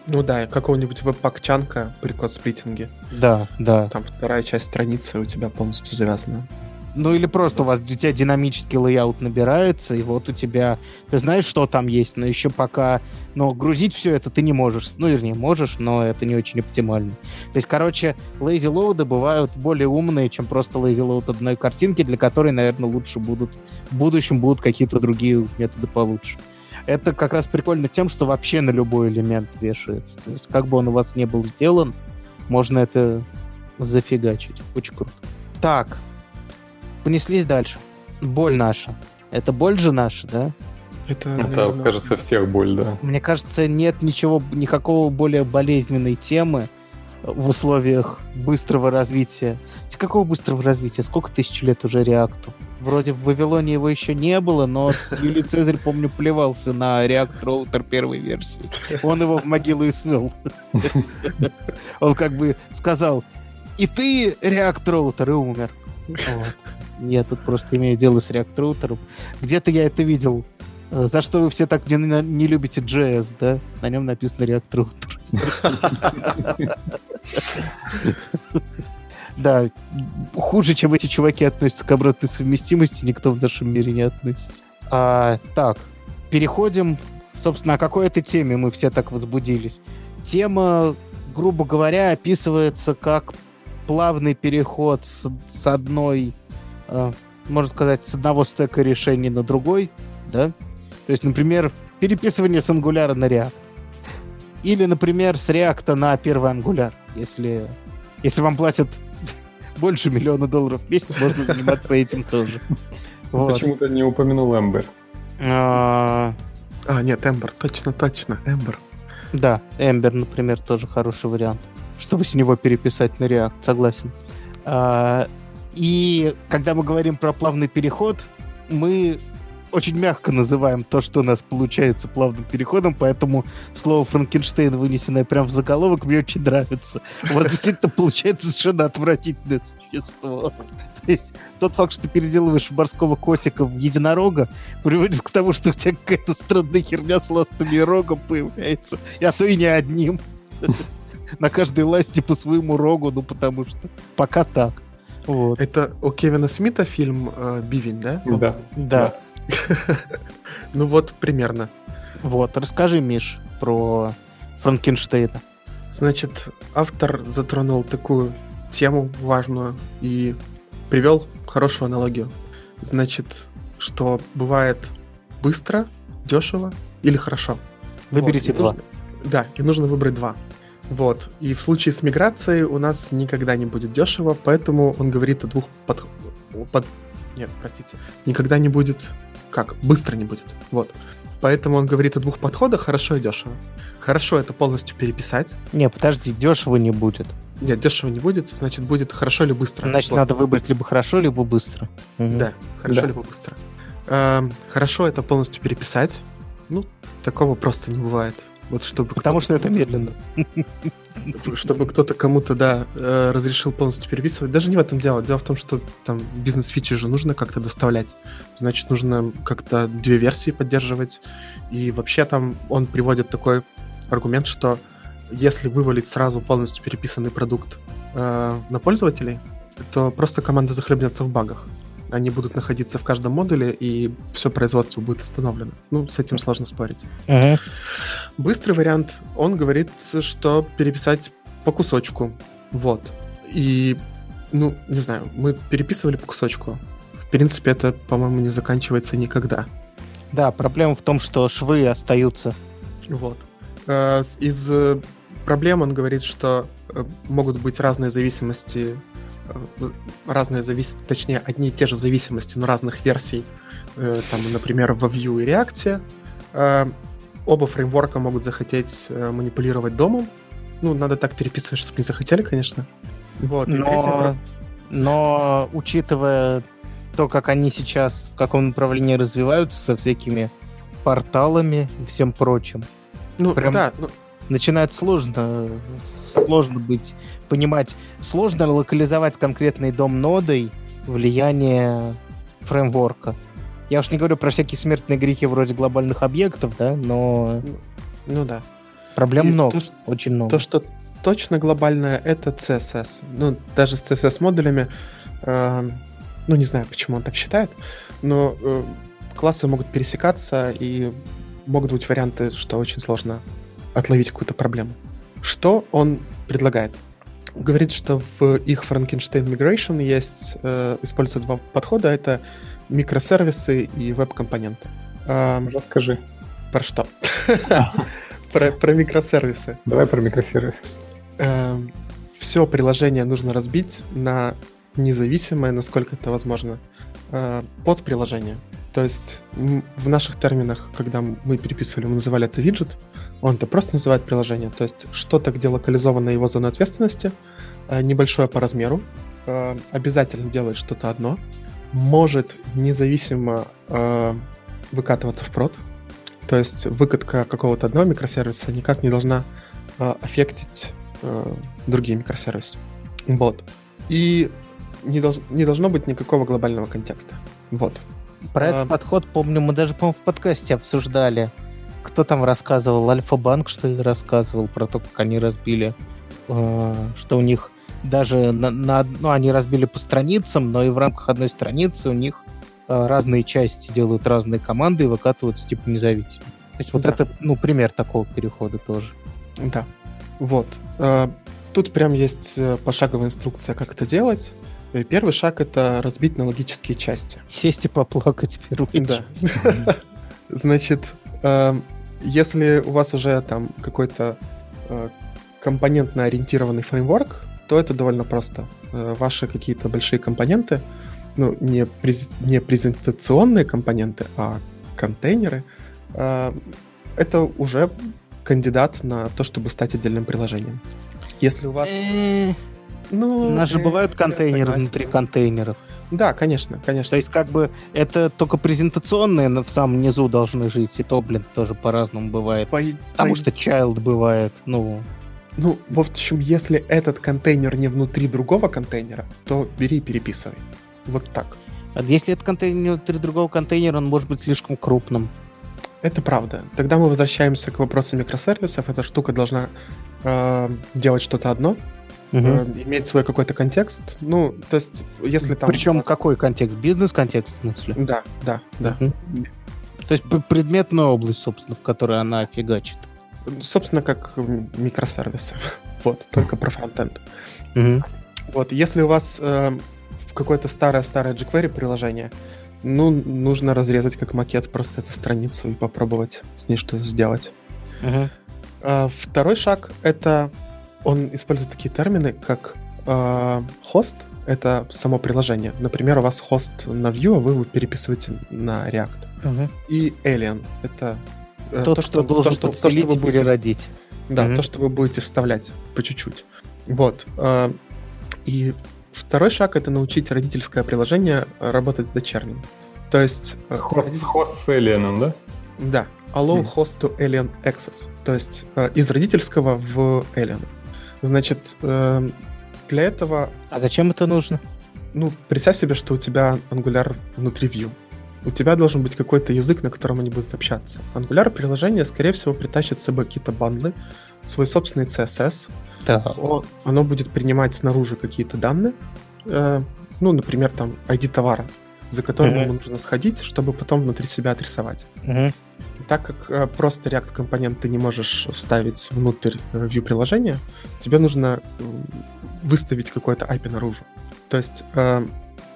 Ну да, какого-нибудь веб-пак-чанка при код-сплитинге. Да, да. Там вторая часть страницы у тебя полностью завязана. Ну или просто у вас у тебя динамический layout набирается, и вот у тебя... Ты знаешь, что там есть, но еще пока... Но грузить все это ты не можешь. Ну, вернее, можешь, но это не очень оптимально. То есть, короче, load бывают более умные, чем просто load одной картинки, для которой, наверное, лучше будут... В будущем будут какие-то другие методы получше. Это как раз прикольно тем, что вообще на любой элемент вешается. То есть, как бы он у вас не был сделан, можно это зафигачить. Очень круто. Так, понеслись дальше. Боль наша. Это боль же наша, да? Это, Это наверное, кажется, всех боль, да. Мне кажется, нет ничего, никакого более болезненной темы в условиях быстрого развития. Какого быстрого развития? Сколько тысяч лет уже реакту? Вроде в Вавилоне его еще не было, но Юлий Цезарь, помню, плевался на реактор роутер первой версии. Он его в могилу и смел. Он как бы сказал, и ты реактор роутер, и умер. Я тут просто имею дело с React Где-то я это видел. Э, за что вы все так не, не любите JS, да? На нем написано React Да, хуже, чем эти чуваки относятся к обратной совместимости, никто в нашем мире не относится. А, так, переходим, собственно, о какой этой теме мы все так возбудились. Тема, грубо говоря, описывается как плавный переход с, с одной можно сказать, с одного стека решений на другой, да? То есть, например, переписывание с Angular на React. Или, например, с React на первый Angular. Если, если вам платят больше миллиона долларов в месяц, можно заниматься этим тоже. Почему ты не упомянул Ember? А, а, нет, Ember, точно, точно, Ember. Да, Ember, например, тоже хороший вариант. чтобы с него переписать на React, согласен. И когда мы говорим про плавный переход, мы очень мягко называем то, что у нас получается плавным переходом, поэтому слово Франкенштейн, вынесенное прямо в заголовок, мне очень нравится. Вот действительно получается совершенно отвратительное существо. То есть тот факт, что ты переделываешь морского котика в единорога, приводит к тому, что у тебя какая-то странная херня с ластами и рогом появляется, а то и не одним. На каждой ласте по своему рогу, ну потому что пока так. Вот. Это у Кевина Смита фильм э, Бивень, да? Да. Да. Ну вот, примерно. Вот, расскажи, Миш, про Франкенштейна. Значит, автор затронул такую тему важную и привел хорошую аналогию. Значит, что бывает быстро, дешево или хорошо. Выберите вот, два. Нужно, да, и нужно выбрать два. Вот. И в случае с миграцией у нас никогда не будет дешево, поэтому он говорит о двух под... под... Нет, простите. Никогда не будет как? Быстро не будет. Вот. Поэтому он говорит о двух подходах, хорошо и дешево. Хорошо это полностью переписать. Не, подожди, дешево не будет. Нет, дешево не будет, значит, будет хорошо или быстро. Значит, вот. надо выбрать либо хорошо, либо быстро. Угу. Да, хорошо, да. либо быстро. Эм, хорошо это полностью переписать. Ну, такого просто не бывает. Вот чтобы Потому что это медленно. Чтобы кто-то кому-то, да, э, разрешил полностью переписывать. Даже не в этом дело. Дело в том, что там бизнес-фичи же нужно как-то доставлять. Значит, нужно как-то две версии поддерживать. И вообще там он приводит такой аргумент, что если вывалить сразу полностью переписанный продукт э, на пользователей, то просто команда захлебнется в багах они будут находиться в каждом модуле, и все производство будет остановлено. Ну, с этим сложно спорить. Uh-huh. Быстрый вариант, он говорит, что переписать по кусочку. Вот. И, ну, не знаю, мы переписывали по кусочку. В принципе, это, по-моему, не заканчивается никогда. Да, проблема в том, что швы остаются. Вот. Э, из проблем он говорит, что э, могут быть разные зависимости Э, разные зависимости, точнее, одни и те же зависимости, но разных версий, э, там, например, во Vue и React. Э, оба фреймворка могут захотеть манипулировать домом. Ну, надо так переписывать, чтобы не захотели, конечно. Вот, но, третье... но учитывая то, как они сейчас, в каком направлении развиваются со всякими порталами и всем прочим, ну, прям да, ну... начинает сложно, сложно быть понимать, сложно локализовать конкретный дом нодой влияние фреймворка. Я уж не говорю про всякие смертные грехи вроде глобальных объектов, да, но... Ну да. Проблем И много, то, очень много. То, что точно глобальное, это CSS. Ну, даже с CSS-модулями, э, ну, не знаю, почему он так считает, но э, классы могут пересекаться, и могут быть варианты, что очень сложно отловить какую-то проблему. Что он предлагает? говорит, что в их Frankenstein Migration есть, э, используются два подхода. Это микросервисы и веб-компоненты. Э, Расскажи. Про что? про, про микросервисы. Давай про микросервисы. Э, все приложение нужно разбить на независимое, насколько это возможно, э, под приложение. То есть в наших терминах, когда мы переписывали, мы называли это виджет, он-то просто называет приложение. То есть что-то, где локализована его зона ответственности, э, небольшое по размеру, э, обязательно делает что-то одно, может независимо э, выкатываться в прод. То есть выкатка какого-то одного микросервиса никак не должна аффектить другие микросервисы. Вот. И не, долж, не должно быть никакого глобального контекста. Вот. Про этот а... подход, помню, мы даже, по-моему, в подкасте обсуждали. Кто там рассказывал? Альфа-банк, что ли, рассказывал про то, как они разбили, э, что у них даже на, на, ну, они разбили по страницам, но и в рамках одной страницы у них э, разные части делают разные команды и выкатываются типа независимо. То есть вот да. это, ну, пример такого перехода тоже. Да. Вот. Э, тут прям есть э, пошаговая инструкция, как это делать. Э, первый шаг это разбить на логические части. Сесть и поплакать первый. Да. Значит, если у вас уже там какой-то э, компонентно ориентированный фреймворк, то это довольно просто. Э, ваши какие-то большие компоненты, ну, не, през, не презентационные компоненты, а контейнеры, это уже кандидат на то, чтобы стать отдельным приложением. Если у вас... Ну, У нас же э, бывают контейнеры внутри контейнеров. Да, конечно, конечно. То есть, как бы, это только презентационные в самом низу должны жить, и то, блин, тоже по-разному бывает. По Потому по и- что child бывает, ну... Ну, в общем, если этот контейнер не внутри другого контейнера, то бери и переписывай. Вот так. а Если это контейнер внутри другого контейнера, он может быть слишком крупным. Это правда. Тогда мы возвращаемся к вопросу микросервисов. Эта штука должна э, делать что-то одно, Мгм. э, иметь свой какой-то контекст. Ну, то есть, если там... Причем вас- какой контекст? Бизнес-контекст, в смысле? Да, да, да. Мгм. То есть предметная область, собственно, в которой она фигачит. Собственно, как микросервисы. Вот, только про фронтенд. Мгм. Вот, если у вас э, какое-то старое-старое jQuery приложение, ну, нужно разрезать как макет просто эту страницу и попробовать с ней что-то сделать. А, Второй шаг — это он использует такие термины, как э, хост — это само приложение. Например, у вас хост на Vue, а вы его переписываете на React. Мгм. И Alien — это э, Тот, то, кто должен то, что, то, что вы будете переродить. Да, Мгм. то, что вы будете вставлять по чуть-чуть. Вот. а, И второй шаг — это научить родительское приложение работать с дочерним. То есть... э, Хост, родитель- хост с Alien, да? Да. Allow Хм. host to alien access. То есть э, из родительского в alien. Значит, э, для этого, А зачем это нужно? ну, представь себе, что у тебя Angular внутри Vue. У тебя должен быть какой-то язык, на котором они будут общаться. Angular приложение, скорее всего, притащит с собой какие-то бандлы, свой собственный CSS. О- оно будет принимать снаружи какие-то данные, э, ну, например, там ID товара, за которым Мгм. ему нужно сходить, чтобы потом внутри себя отрисовать. Мгм. Так как э, просто React компонент ты не можешь вставить внутрь э, view приложения, тебе нужно э, выставить какое-то API наружу. То есть, э,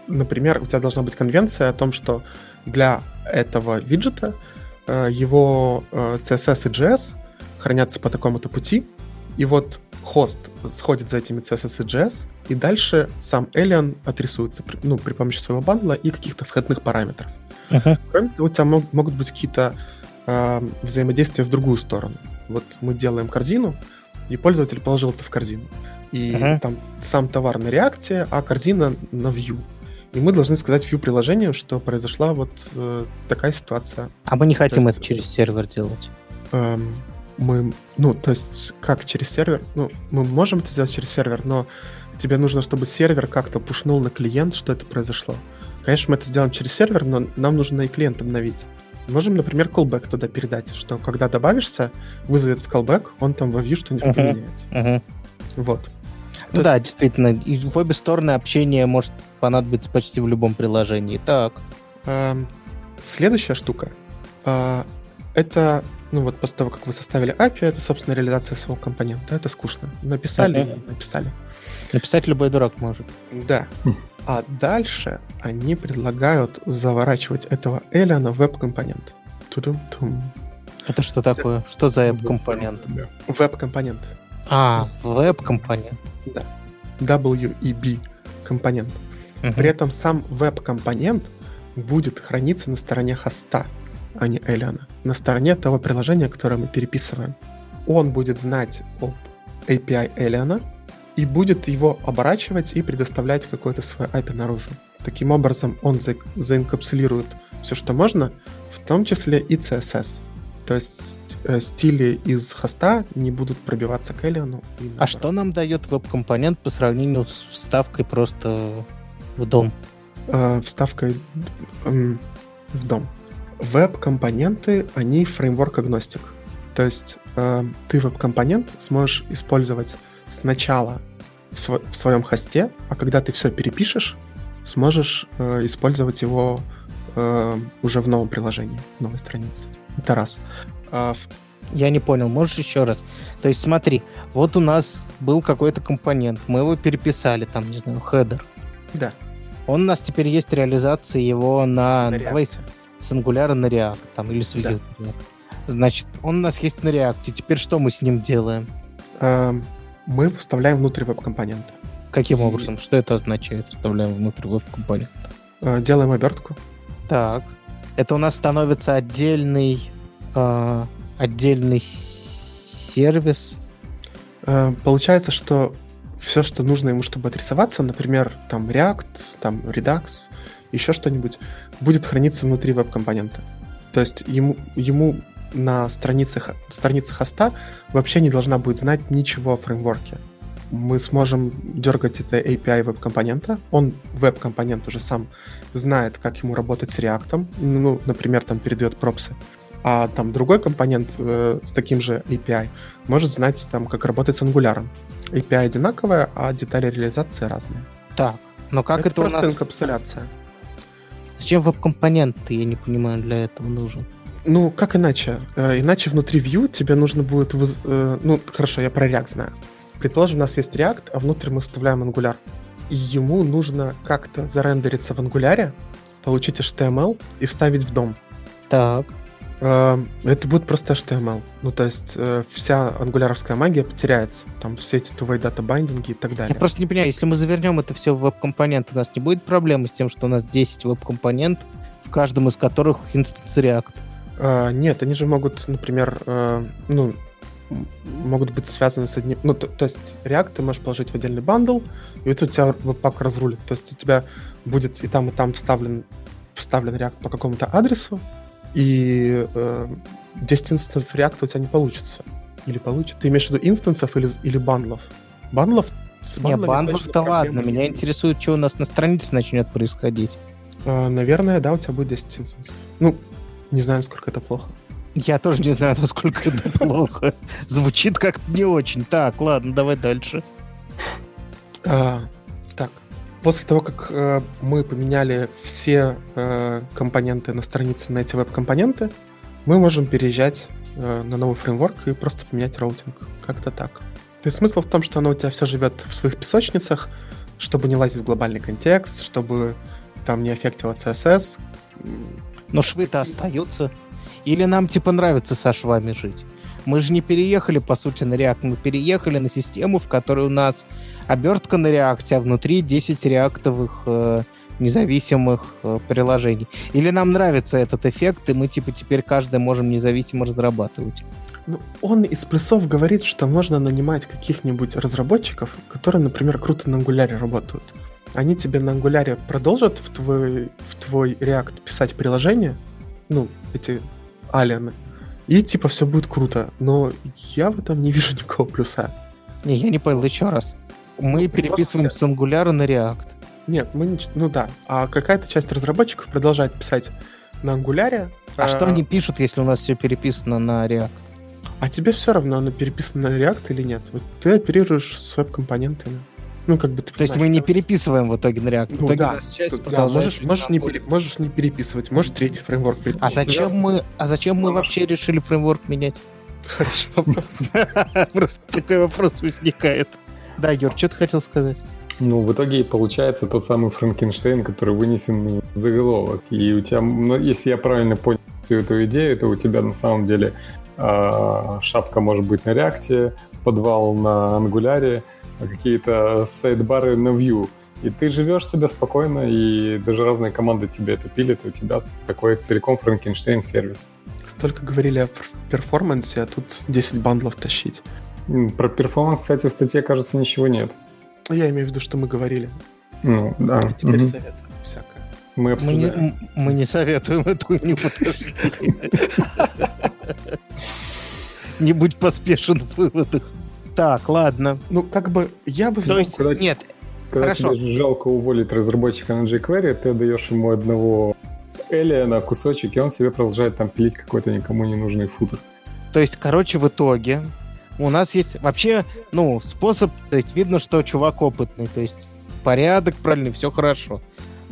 например, у тебя должна быть конвенция о том, что для этого виджета э, его э, CSS и JS хранятся по такому-то пути, и вот хост сходит за этими CSS и JS, и дальше сам Alien отрисуется ну, при помощи своего бандла и каких-то входных параметров. Мгм. Кроме того, у тебя мог- могут быть какие-то э, взаимодействия в другую сторону. Вот мы делаем корзину, и пользователь положил это в корзину. И Мгм. там сам товар на реакте, а корзина на view. И мы должны сказать view приложению, что произошла вот э, такая ситуация. А мы не хотим есть- это через сервер делать. Эм, мы, ну, то есть, как через сервер? Ну, мы можем это сделать через сервер, но тебе нужно, чтобы сервер как-то пушнул на клиент, что это произошло. Конечно, мы это сделаем через сервер, но нам нужно и клиент обновить. Можем, например, callback туда передать, что когда добавишься, вызовет этот callback, он там во view что-нибудь Мгм. поменяет. Мгм. Вот. Ну То да, действительно, и в обе стороны общение может понадобиться почти в любом приложении. Так. Эм, Следующая штука. э, Это, ну вот после того, как вы составили API, это, собственно, реализация своего компонента. Это скучно. Написали и написали. Написать любой дурак может. Да. Хм. А дальше они предлагают заворачивать этого Элиана в веб-компонент. Тудум-тум. Это что такое? Что за веб-компонент? Да. Веб-компонент. А, веб-компонент. WEB компонент. Мгм. При этом сам веб-компонент будет храниться на стороне хоста, а не Элиана. На стороне того приложения, которое мы переписываем. Он будет знать об API Элиана и будет его оборачивать и предоставлять какой-то свой API наружу. Таким образом, он за- заинкапсулирует все, что можно, в том числе и CSS. То есть э, стили из хоста не будут пробиваться к Элиану. А что нам дает веб-компонент по сравнению с вставкой просто в дом? э, вставкой м, в дом. Веб-компоненты, они framework-agnostic. То есть э, ты веб-компонент сможешь использовать сначала в, сво- в своем хосте, а когда ты все перепишешь, сможешь э, использовать его э, уже в новом приложении, в новой странице. Это раз. А в- Я не понял, можешь еще раз? То есть смотри, вот у нас был какой-то компонент, мы его переписали, там, не знаю, header. да, Он у нас теперь есть реализация его на, на React. С Angular на React, там, или с Vue. Да. Значит, он у нас есть на React, теперь что мы с ним делаем? Эм, мы вставляем внутрь веб-компонента. Каким И- образом? Что это означает? Вставляем внутрь веб-компонент. Э, делаем обертку. Так. Это у нас становится отдельный, э, отдельный сервис. Э, получается, что все, что нужно ему, чтобы отрисоваться, например, там React, там Redux, еще что-нибудь, будет храниться внутри веб-компонента. То есть ему, ему на страницах, странице хоста вообще не должна будет знать ничего о фреймворке. Мы сможем дергать это API веб-компонента. Он, веб-компонент уже сам знает, как ему работать с React. Ну, например, там передает пропсы. А там другой компонент э, с таким же API может знать, там, как работать с Angular. API одинаковая, а детали реализации разные. Так, но как это, это просто у нас... инкапсуляция. Зачем веб-компонент, я не понимаю, для этого нужен? Ну, как иначе? Э, иначе внутри Vue тебе нужно будет... Воз... Э, ну, хорошо, я про React знаю. Предположим, у нас есть React, а внутрь мы вставляем Angular. И ему нужно как-то зарендериться в Angular, получить HTML и вставить в DOM. Так. Э, это будет просто HTML. Ну, то есть э, вся ангуляровская магия потеряется. Там все эти two-way data binding и и так далее. Я просто не понимаю, если мы завернем это все в веб-компонент, у нас не будет проблемы с тем, что у нас 10 веб-компонент, в каждом из которых инстанс React? А, нет, они же могут, например, э, ну, могут быть связаны с одним... Ну, то, то есть React ты можешь положить в отдельный bundle, и это у тебя веб-пак разрулит. То есть у тебя будет и там, и там вставлен, вставлен React по какому-то адресу, и э, 10 инстансов React у тебя не получится. Или получится. Ты имеешь в виду инстансов или, или бандлов? Бандлов с Не, бандлов-то ладно. Меня интересует, что у нас на странице начнет происходить. А, наверное, да, у тебя будет 10 инстансов. Ну, не знаю, насколько это плохо. Я тоже не знаю, насколько это плохо. Звучит как-то не очень. Так, ладно, давай дальше. После того, как э, мы поменяли все э, компоненты на странице на эти веб-компоненты, мы можем переезжать э, на новый фреймворк и просто поменять роутинг. Как-то так. То есть смысл в том, что оно у тебя все живет в своих песочницах, чтобы не лазить в глобальный контекст, чтобы там не аффектило CSS. Но швы-то остаются. Или нам типа нравится со швами жить? Мы же не переехали, по сути, на React. Мы переехали на систему, в которой у нас обертка на React, а внутри 10 реактовых э, независимых э, приложений. Или нам нравится этот эффект, и мы типа теперь каждый можем независимо разрабатывать. Ну, он из плюсов говорит, что можно нанимать каких-нибудь разработчиков, которые, например, круто на Angular работают. Они тебе на Angular продолжат в твой, в твой React писать приложение, ну, эти алиены, и типа все будет круто. Но я в этом не вижу никакого плюса. Не, я не понял, еще раз. Мы ну, переписываем с Angular на React. Нет, мы не... Ну да. А какая-то часть разработчиков продолжает писать на Angular. А, а что они пишут, если у нас все переписано на React? А тебе все равно, оно переписано на React или нет? Вот ты оперируешь с веб-компонентами. Ну, как бы ты То есть мы не переписываем в итоге на React? Ну, в итоге да, часть да можешь, можешь, не можешь не переписывать, можешь третий фреймворк переписывать. А зачем мы, а зачем мы вообще решили фреймворк менять? Хороший вопрос. Просто такой вопрос возникает. Да, Юр, что ты хотел сказать? Ну, в итоге получается тот самый Франкенштейн, который вынесен в заголовок. И у тебя, ну, если я правильно понял всю эту идею, то у тебя на самом деле э, шапка может быть на реакте, подвал на ангуляре, какие-то сайдбары на Vue. И ты живешь себе спокойно, и даже разные команды тебе это пилят, и у тебя такой целиком Франкенштейн сервис. Столько говорили о перформансе, а тут 10 бандлов тащить. Про перформанс, кстати, в статье, кажется, ничего нет. Я имею в виду, что мы говорили. Ну, да. И теперь mm-hmm. советую всякое. Мы, обсуждаем. мы, не, мы не советуем эту хуйню, Не будь поспешен в выводах. Так, ладно. Ну, как бы я бы... То есть, нет, когда Хорошо. тебе жалко уволить разработчика на jQuery, ты даешь ему одного Элия на кусочек, и он себе продолжает там пилить какой-то никому не нужный футер. То есть, короче, в итоге у нас есть вообще, ну, способ, то есть видно, что чувак опытный, то есть порядок правильный, все хорошо.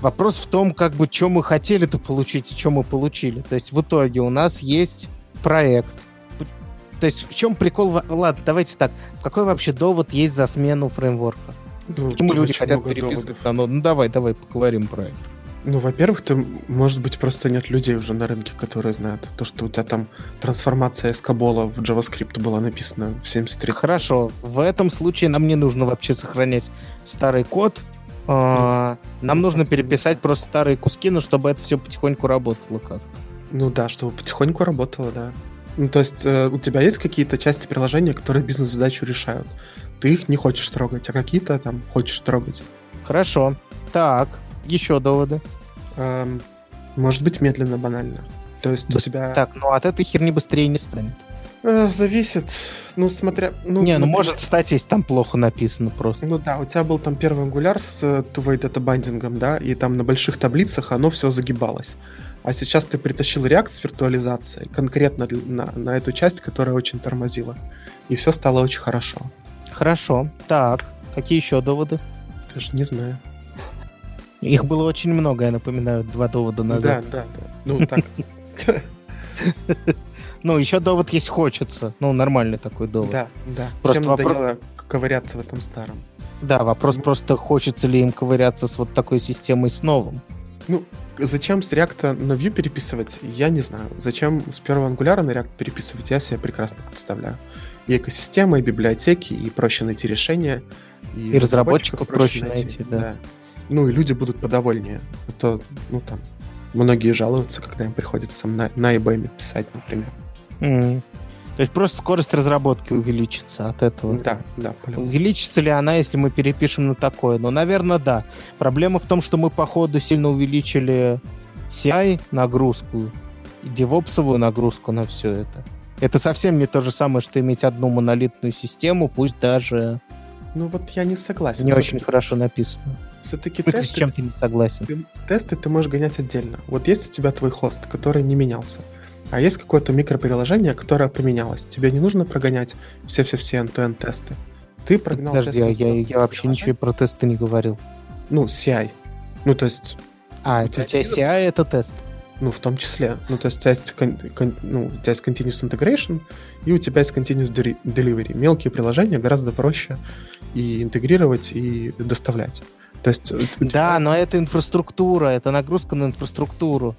Вопрос в том, как бы, что мы хотели-то получить и что мы получили. То есть в итоге у нас есть проект, то есть в чем прикол? Ладно, давайте так. Какой вообще довод есть за смену фреймворка? Ну, Почему люди хотят переписывать? Ну, ну давай, давай поговорим про это. Ну, во-первых, ты, может быть, просто нет людей уже на рынке, которые знают то, что у тебя там трансформация из Кабола в JavaScript была написана в 73. Хорошо, в этом случае нам не нужно вообще сохранять старый код. А, нам нужно переписать просто старые куски, но чтобы это все потихоньку работало как. Ну да, чтобы потихоньку работало, да. Ну, то есть э, у тебя есть какие-то части приложения, которые бизнес-задачу решают. Ты их не хочешь трогать, а какие-то там хочешь трогать. Хорошо. Так, еще доводы. Эм, может быть, медленно, банально. То есть у тебя... Так, ну от этой херни быстрее не станет. Э, зависит. Ну, смотря... Ну, не, ну например- может стать, если там плохо написано просто. Ну да, у тебя был там первый ангуляр с э, two-way датабандингом, да, и там на больших таблицах оно все загибалось. А сейчас ты притащил React с виртуализацией конкретно на, на эту часть, которая очень тормозила. И все стало очень хорошо. Хорошо. Так, какие еще доводы? Даже не знаю. Их было очень много, я напоминаю, два довода Да, назад. да, да. Ну так, Ну, еще довод есть хочется. Ну, нормальный такой довод. да, да. Просто Всем вопрос- ковыряться в этом старом. Да, вопрос просто, хочется ли им ковыряться с вот такой системой с новым. Ну, зачем с React на Vue переписывать, я не знаю. Зачем с первого ангуляра на React переписывать, я себе прекрасно представляю. И экосистема, и библиотеки, и проще найти решения. И разработчиков проще найти, да. Ну, и люди будут подовольнее. А то, ну, там, многие жалуются, когда им приходится на, на IBM писать, например. М. То есть просто скорость разработки увеличится от этого. Да, да, по-любому. Увеличится ли она, если мы перепишем на такое? Ну, наверное, да. Проблема в том, что мы, по ходу, сильно увеличили CI нагрузку девопсовую нагрузку на все это. Это совсем не то же самое, что иметь одну монолитную систему, пусть даже Ну, вот я не согласен. не очень хорошо написано. Все-таки В смысле, с тесты, чем ты не согласен? ты- тесты ты можешь гонять отдельно. Вот есть у тебя твой хост, который не менялся. А есть какое-то микроприложение, которое поменялось. Тебе не нужно прогонять все-все-все end-to-end тесты. Ты прогнал Подожди, а тесты я, своего я вообще ничего про тесты не говорил. Ну, CI. Ну, то есть, А, У у тебя тебя есть- CI это тест. ну, в том числе. Ну, то есть, у тебя есть, кон- кон- ну, у тебя есть continuous integration, и у тебя есть continuous deli- delivery. Мелкие приложения гораздо проще и интегрировать, и доставлять. То есть, у тебя- Да, но это инфраструктура, это нагрузка на инфраструктуру.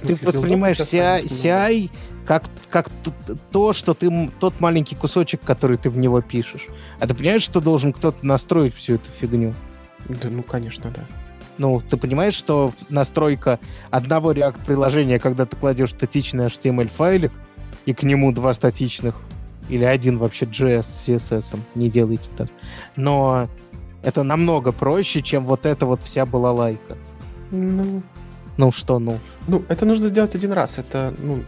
Ты воспринимаешь CI. CI как, как то, что ты тот маленький кусочек, который ты в него пишешь. А ты понимаешь, что должен кто-то настроить всю эту фигню? Да, ну, конечно, да. Ну, ты понимаешь, что настройка одного React-приложения, когда ты кладешь статичный HTML-файлик, и к нему два статичных, или один вообще JS с CSS, не делайте так. Но это намного проще, чем вот эта вот вся балалайка. Ну, Ну что, ну? Ну, это нужно сделать один раз. Это, ну,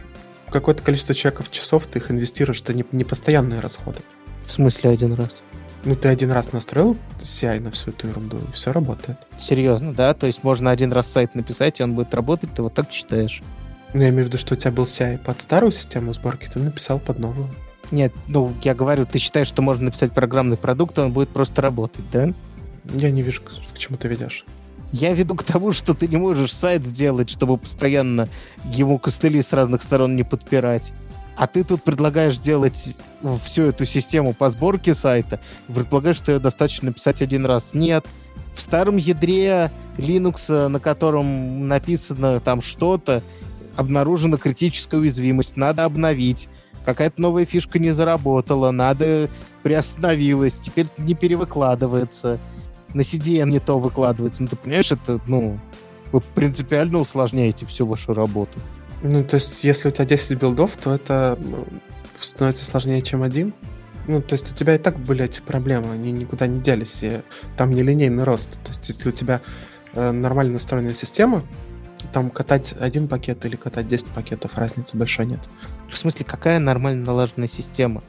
какое-то количество чеков часов ты их инвестируешь, это не, не постоянные расходы. В смысле один раз? Ну, ты один раз настроил CI на всю эту ерунду, и все работает. Серьезно, да? То есть можно один раз сайт написать, и он будет работать, ты вот так читаешь. Ну, я имею в виду, что у тебя был CI под старую систему сборки, ты написал под новую. Нет, ну, я говорю, ты считаешь, что можно написать программный продукт, и он будет просто работать, да? Я не вижу, к чему ты ведешь. Я веду к тому, что ты не можешь сайт сделать, чтобы постоянно ему костыли с разных сторон не подпирать. А ты тут предлагаешь делать всю эту систему по сборке сайта, и предполагаешь, что ее достаточно написать один раз. Нет. В старом ядре Linux, на котором написано там что-то, обнаружена критическая уязвимость, надо обновить. Какая-то новая фишка не заработала, надо приостановилась, теперь не перевыкладывается на CDN не то выкладывается. Ну, ты понимаешь, это, ну, вы принципиально усложняете всю вашу работу. Ну, то есть, если у тебя 10 билдов, то это ну, становится сложнее, чем один. Ну, то есть у тебя и так были эти проблемы, они никуда не делись, и там нелинейный рост. То есть если у тебя э, нормально настроенная система, там катать один пакет или катать 10 пакетов, разницы большой нет. В смысле, какая нормально налаженная система?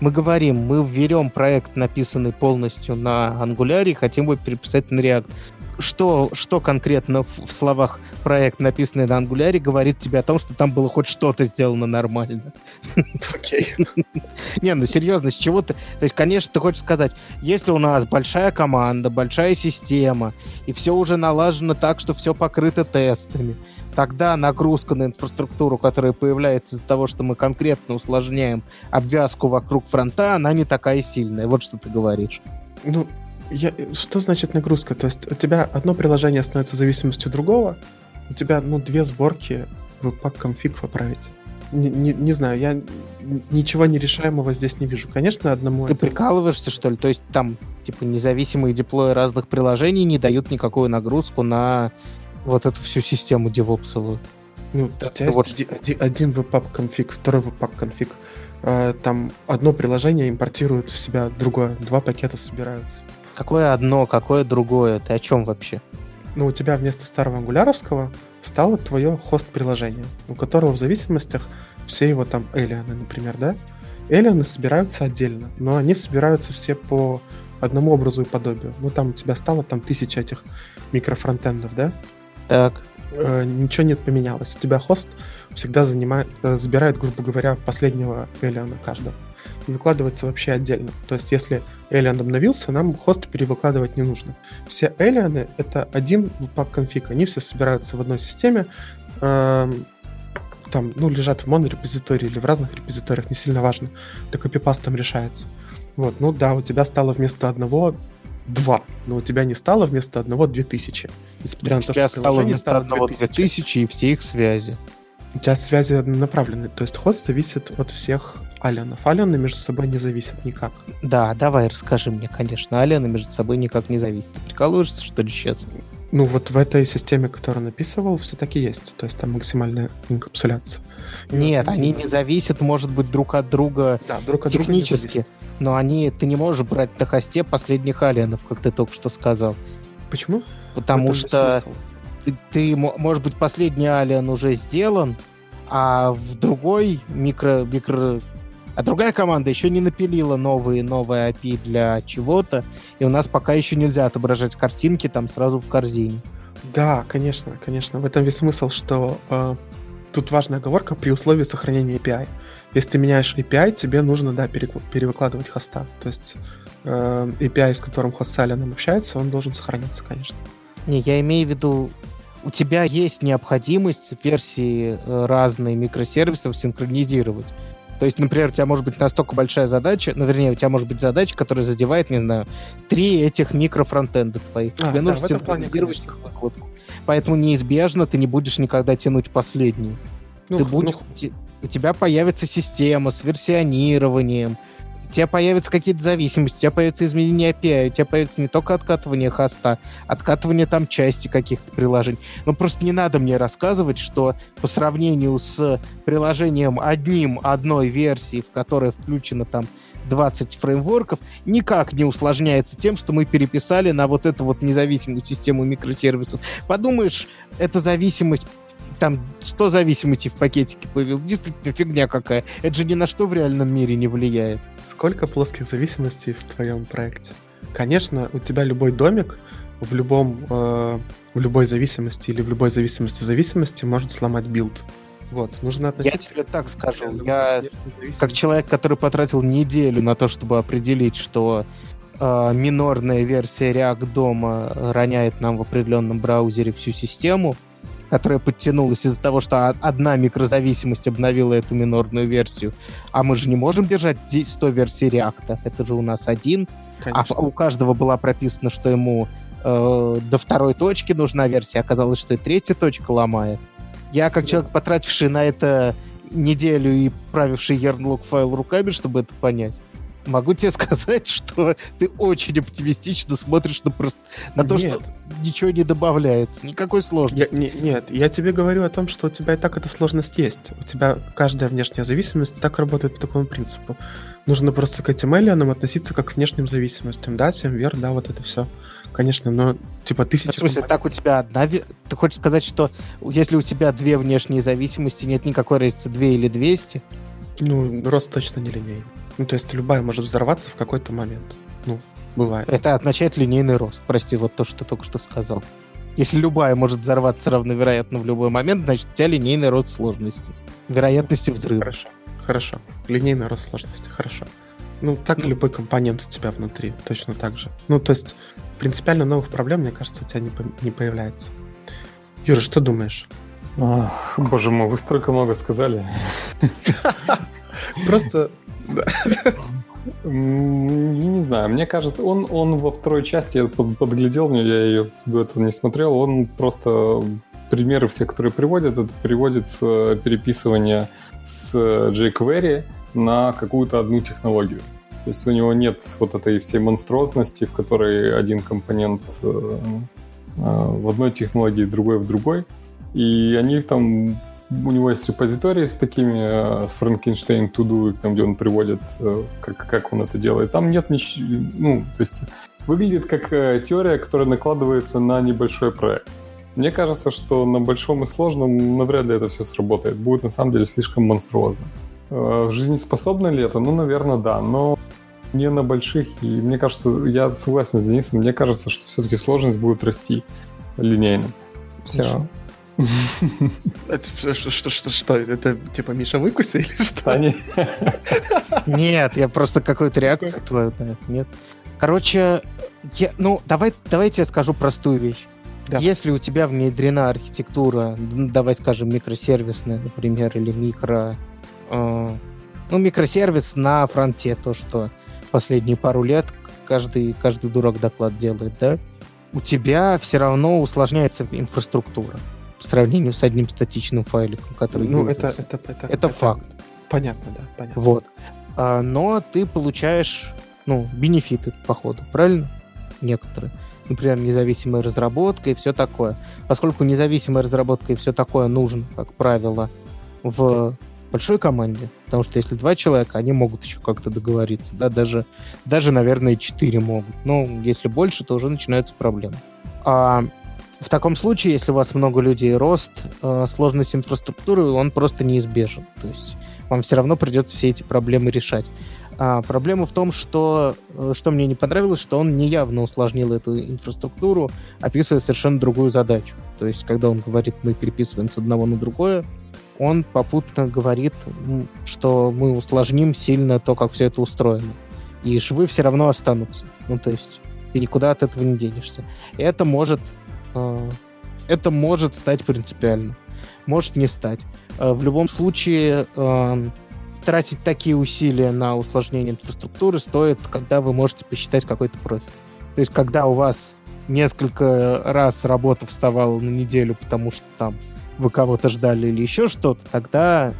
Мы говорим, мы берем проект, написанный полностью на и хотим его переписать на React. Что, что конкретно в, в словах проект, написанный на Angular, говорит тебе о том, что там было хоть что-то сделано нормально? Окей. Не, ну серьезно, с чего ты... То есть, конечно, ты хочешь сказать, если у нас большая команда, большая система, и все уже налажено так, что все покрыто тестами, тогда нагрузка на инфраструктуру, которая появляется из-за того, что мы конкретно усложняем обвязку вокруг фронта, она не такая сильная. Вот что ты говоришь. Ну, я, что значит нагрузка? То есть у тебя одно приложение становится зависимостью другого, у тебя, ну, две сборки в пак конфиг поправить. Не, не, не знаю, я ничего нерешаемого здесь не вижу. Конечно, одному Ты это- прикалываешься, что ли? То есть там, типа, независимые деплои разных приложений не дают никакую нагрузку на вот эту всю систему девопсовую. Ну, у тебя есть вот оди- один webpack конфиг, второй webpack конфиг. Э, Там одно приложение импортирует в себя другое, два пакета собираются. Какое одно, какое другое? Ты о чем вообще? Ну, у тебя вместо старого ангуляровского стало твое хост-приложение, у которого в зависимостях все его там элианы, например, да? Элианы собираются отдельно, но они собираются все по одному образу и подобию. Ну, там у тебя стало там тысяча этих микрофронтендов, да? Так, Э, ничего не поменялось. У тебя хост всегда занимает, э, забирает, грубо говоря, последнего элиана каждого. И выкладывается вообще отдельно. То есть, если элиан обновился, нам хост перевыкладывать не нужно. Все элианы — это один пак конфиг. Они все собираются в одной системе. эм, Там, ну, лежат в монорепозитории или в разных репозиториях, не сильно важно. Так копипастом решается. Вот, ну да, у тебя стало вместо одного два, но у тебя не стало вместо одного две тысячи. Несмотря на то, что стало вместо одного 2000 и все их связи. у тебя связи однонаправленные, то есть хост зависит от всех алианов. Алианы между собой не зависят никак. Да, давай, расскажи мне, конечно. Алена между собой никак не зависит. Ты прикалываешься, что ли, сейчас? Ну вот в этой системе, которую написывал, все-таки есть. То есть там максимальная инкапсуляция. Нет, вот- они не зависят, может быть, друг от друга Да, друг от друга технически. зависят. Но они, ты не можешь брать на хосте последних алиенов, как ты только что сказал. Почему? Потому что ты, ты, мо- может быть, последний алиен уже сделан, а в другой микро, микро... А другая команда еще не напилила новые, новые API для чего-то, и у нас пока еще нельзя отображать картинки там сразу в корзине. Да, конечно, конечно. В этом весь смысл, что э, тут важная оговорка при условии сохранения API. Если ты меняешь API, тебе нужно, да, перевыкладывать хоста. То есть э, API, с которым хост с общается, он должен сохраняться, конечно. Не, я имею в виду, у тебя есть необходимость версии э, разные микросервисов синхронизировать. То есть, например, у тебя может быть настолько большая задача, ну, вернее, у тебя может быть задача, которая задевает, не знаю, три этих микрофронтенда твоих. А, Тебе да, нужно синхронизировать их выкладку. Поэтому неизбежно ты не будешь никогда тянуть последнюю. Ну, ты будешь, ну, у тебя появится система с версионированием, у тебя появятся какие-то зависимости, у тебя появится изменение API, у тебя появится не только откатывание хоста, откатывание там части каких-то приложений. Ну, просто не надо мне рассказывать, что по сравнению с приложением одним одной версии, в которой включено там 20 фреймворков, никак не усложняется тем, что мы переписали на вот эту вот независимую систему микросервисов. Подумаешь, эта зависимость там 100 зависимостей в пакетике появилось. Действительно, фигня какая. Это же ни на что в реальном мире не влияет. Сколько плоских зависимостей в твоем проекте? Конечно, у тебя любой домик в любом э, в любой зависимости или в любой зависимости зависимости может сломать билд. Вот, нужно Я относиться... тебе так скажу. Я как человек, который потратил неделю на то, чтобы определить, что э, минорная версия React дома роняет нам в определенном браузере всю систему, которая подтянулась из-за того, что одна микрозависимость обновила эту минорную версию. А мы же не можем держать здесь 100 версий React. Это же у нас один. А Конечно. у каждого была прописано, что ему э, до второй точки нужна версия. Оказалось, что и третья точка ломает. Я, как Да. человек, потративший на это неделю и правивший Yarnlog файл руками, чтобы это понять, могу тебе сказать, что ты очень оптимистично смотришь на, просто, на то, Нет. что ничего не добавляется. Никакой Я, сложности. не- нет, я тебе говорю о том, что у тебя и так эта сложность есть. У тебя каждая внешняя зависимость так работает по такому принципу. Нужно просто к этим эллионам относиться как к внешним зависимостям. Да, вверх, да, вот это все. Конечно, но типа В тысяча... смысле, так у тебя одна... Ты хочешь сказать, что если у тебя две внешние зависимости, нет никакой разницы, две или 200? Ну, рост точно не линейный. Ну, то есть любая может взорваться в какой-то момент. Ну, бывает. Это означает линейный рост. Прости, вот то, что ты только что сказал. Если любая может взорваться равновероятно в любой момент, значит, у тебя линейный рост сложности. Вероятности взрыва. Хорошо. Хорошо. Линейный рост сложности. Хорошо. Ну, так и Ну. любой компонент у тебя внутри. Точно так же. Ну, то есть принципиально новых проблем, мне кажется, у тебя не, по- не появляется. Юра, что думаешь? Ах, боже мой, вы столько много сказали. Просто... Я не знаю, мне кажется, он, он во второй части, я под- подглядел мне, я ее до этого не смотрел, он просто примеры все, которые приводит, это приводит с э, переписывания с jQuery на какую-то одну технологию. То есть у него нет вот этой всей монструозности, в которой один компонент э, э, в одной технологии, другой в другой. И они там у него есть репозиторий с такими Frankenstein to do, там, где он приводит, как, как он это делает. Там нет ничего, ну, то есть выглядит как теория, которая накладывается на небольшой проект. Мне кажется, что на большом и сложном навряд ли это все сработает. Будет на самом деле слишком монструозно. В жизни способно ли это? Ну, наверное, да. Но не на больших. И мне кажется, я согласен с Денисом, мне кажется, что все-таки сложность будет расти линейно. Все. Что, что, что, что, это типа Миша выкуси или что? Нет, я просто какую-то реакцию твою нет. Короче, я, ну, давай, давайте я скажу простую вещь. Да. Если у тебя внедрена архитектура, давай скажем, микросервисная, например, или микро... Э, ну, микросервис на фронте, то, что последние пару лет каждый, каждый дурак доклад делает, да, у тебя все равно усложняется инфраструктура по сравнению с одним статичным файликом, который Ну, это, это, это, это, это факт. Понятно, да, понятно. Вот. А, но ты получаешь, ну, бенефиты, по ходу, правильно? Некоторые. Например, независимая разработка и все такое. Поскольку независимая разработка и все такое нужно, как правило, в большой команде, потому что если два человека, они могут еще как-то договориться, да, даже, даже, наверное, четыре могут. Но если больше, то уже начинаются проблемы. А в таком случае, если у вас много людей, рост, э, сложность инфраструктуры, он просто неизбежен. То есть вам все равно придется все эти проблемы решать. А проблема в том, что, э, что мне не понравилось, что он неявно усложнил эту инфраструктуру, описывая совершенно другую задачу. То есть, когда он говорит, мы переписываем с одного на другое, он попутно говорит, что мы усложним сильно то, как все это устроено. И швы все равно останутся. Ну, то есть ты никуда от этого не денешься. Это может, это может стать принципиально. Может не стать. Э, в любом случае, э, тратить такие усилия на усложнение инфраструктуры стоит, когда вы можете посчитать какой-то профит. То есть, когда у вас несколько раз работа вставала на неделю, потому что там вы кого-то ждали или еще что-то, тогда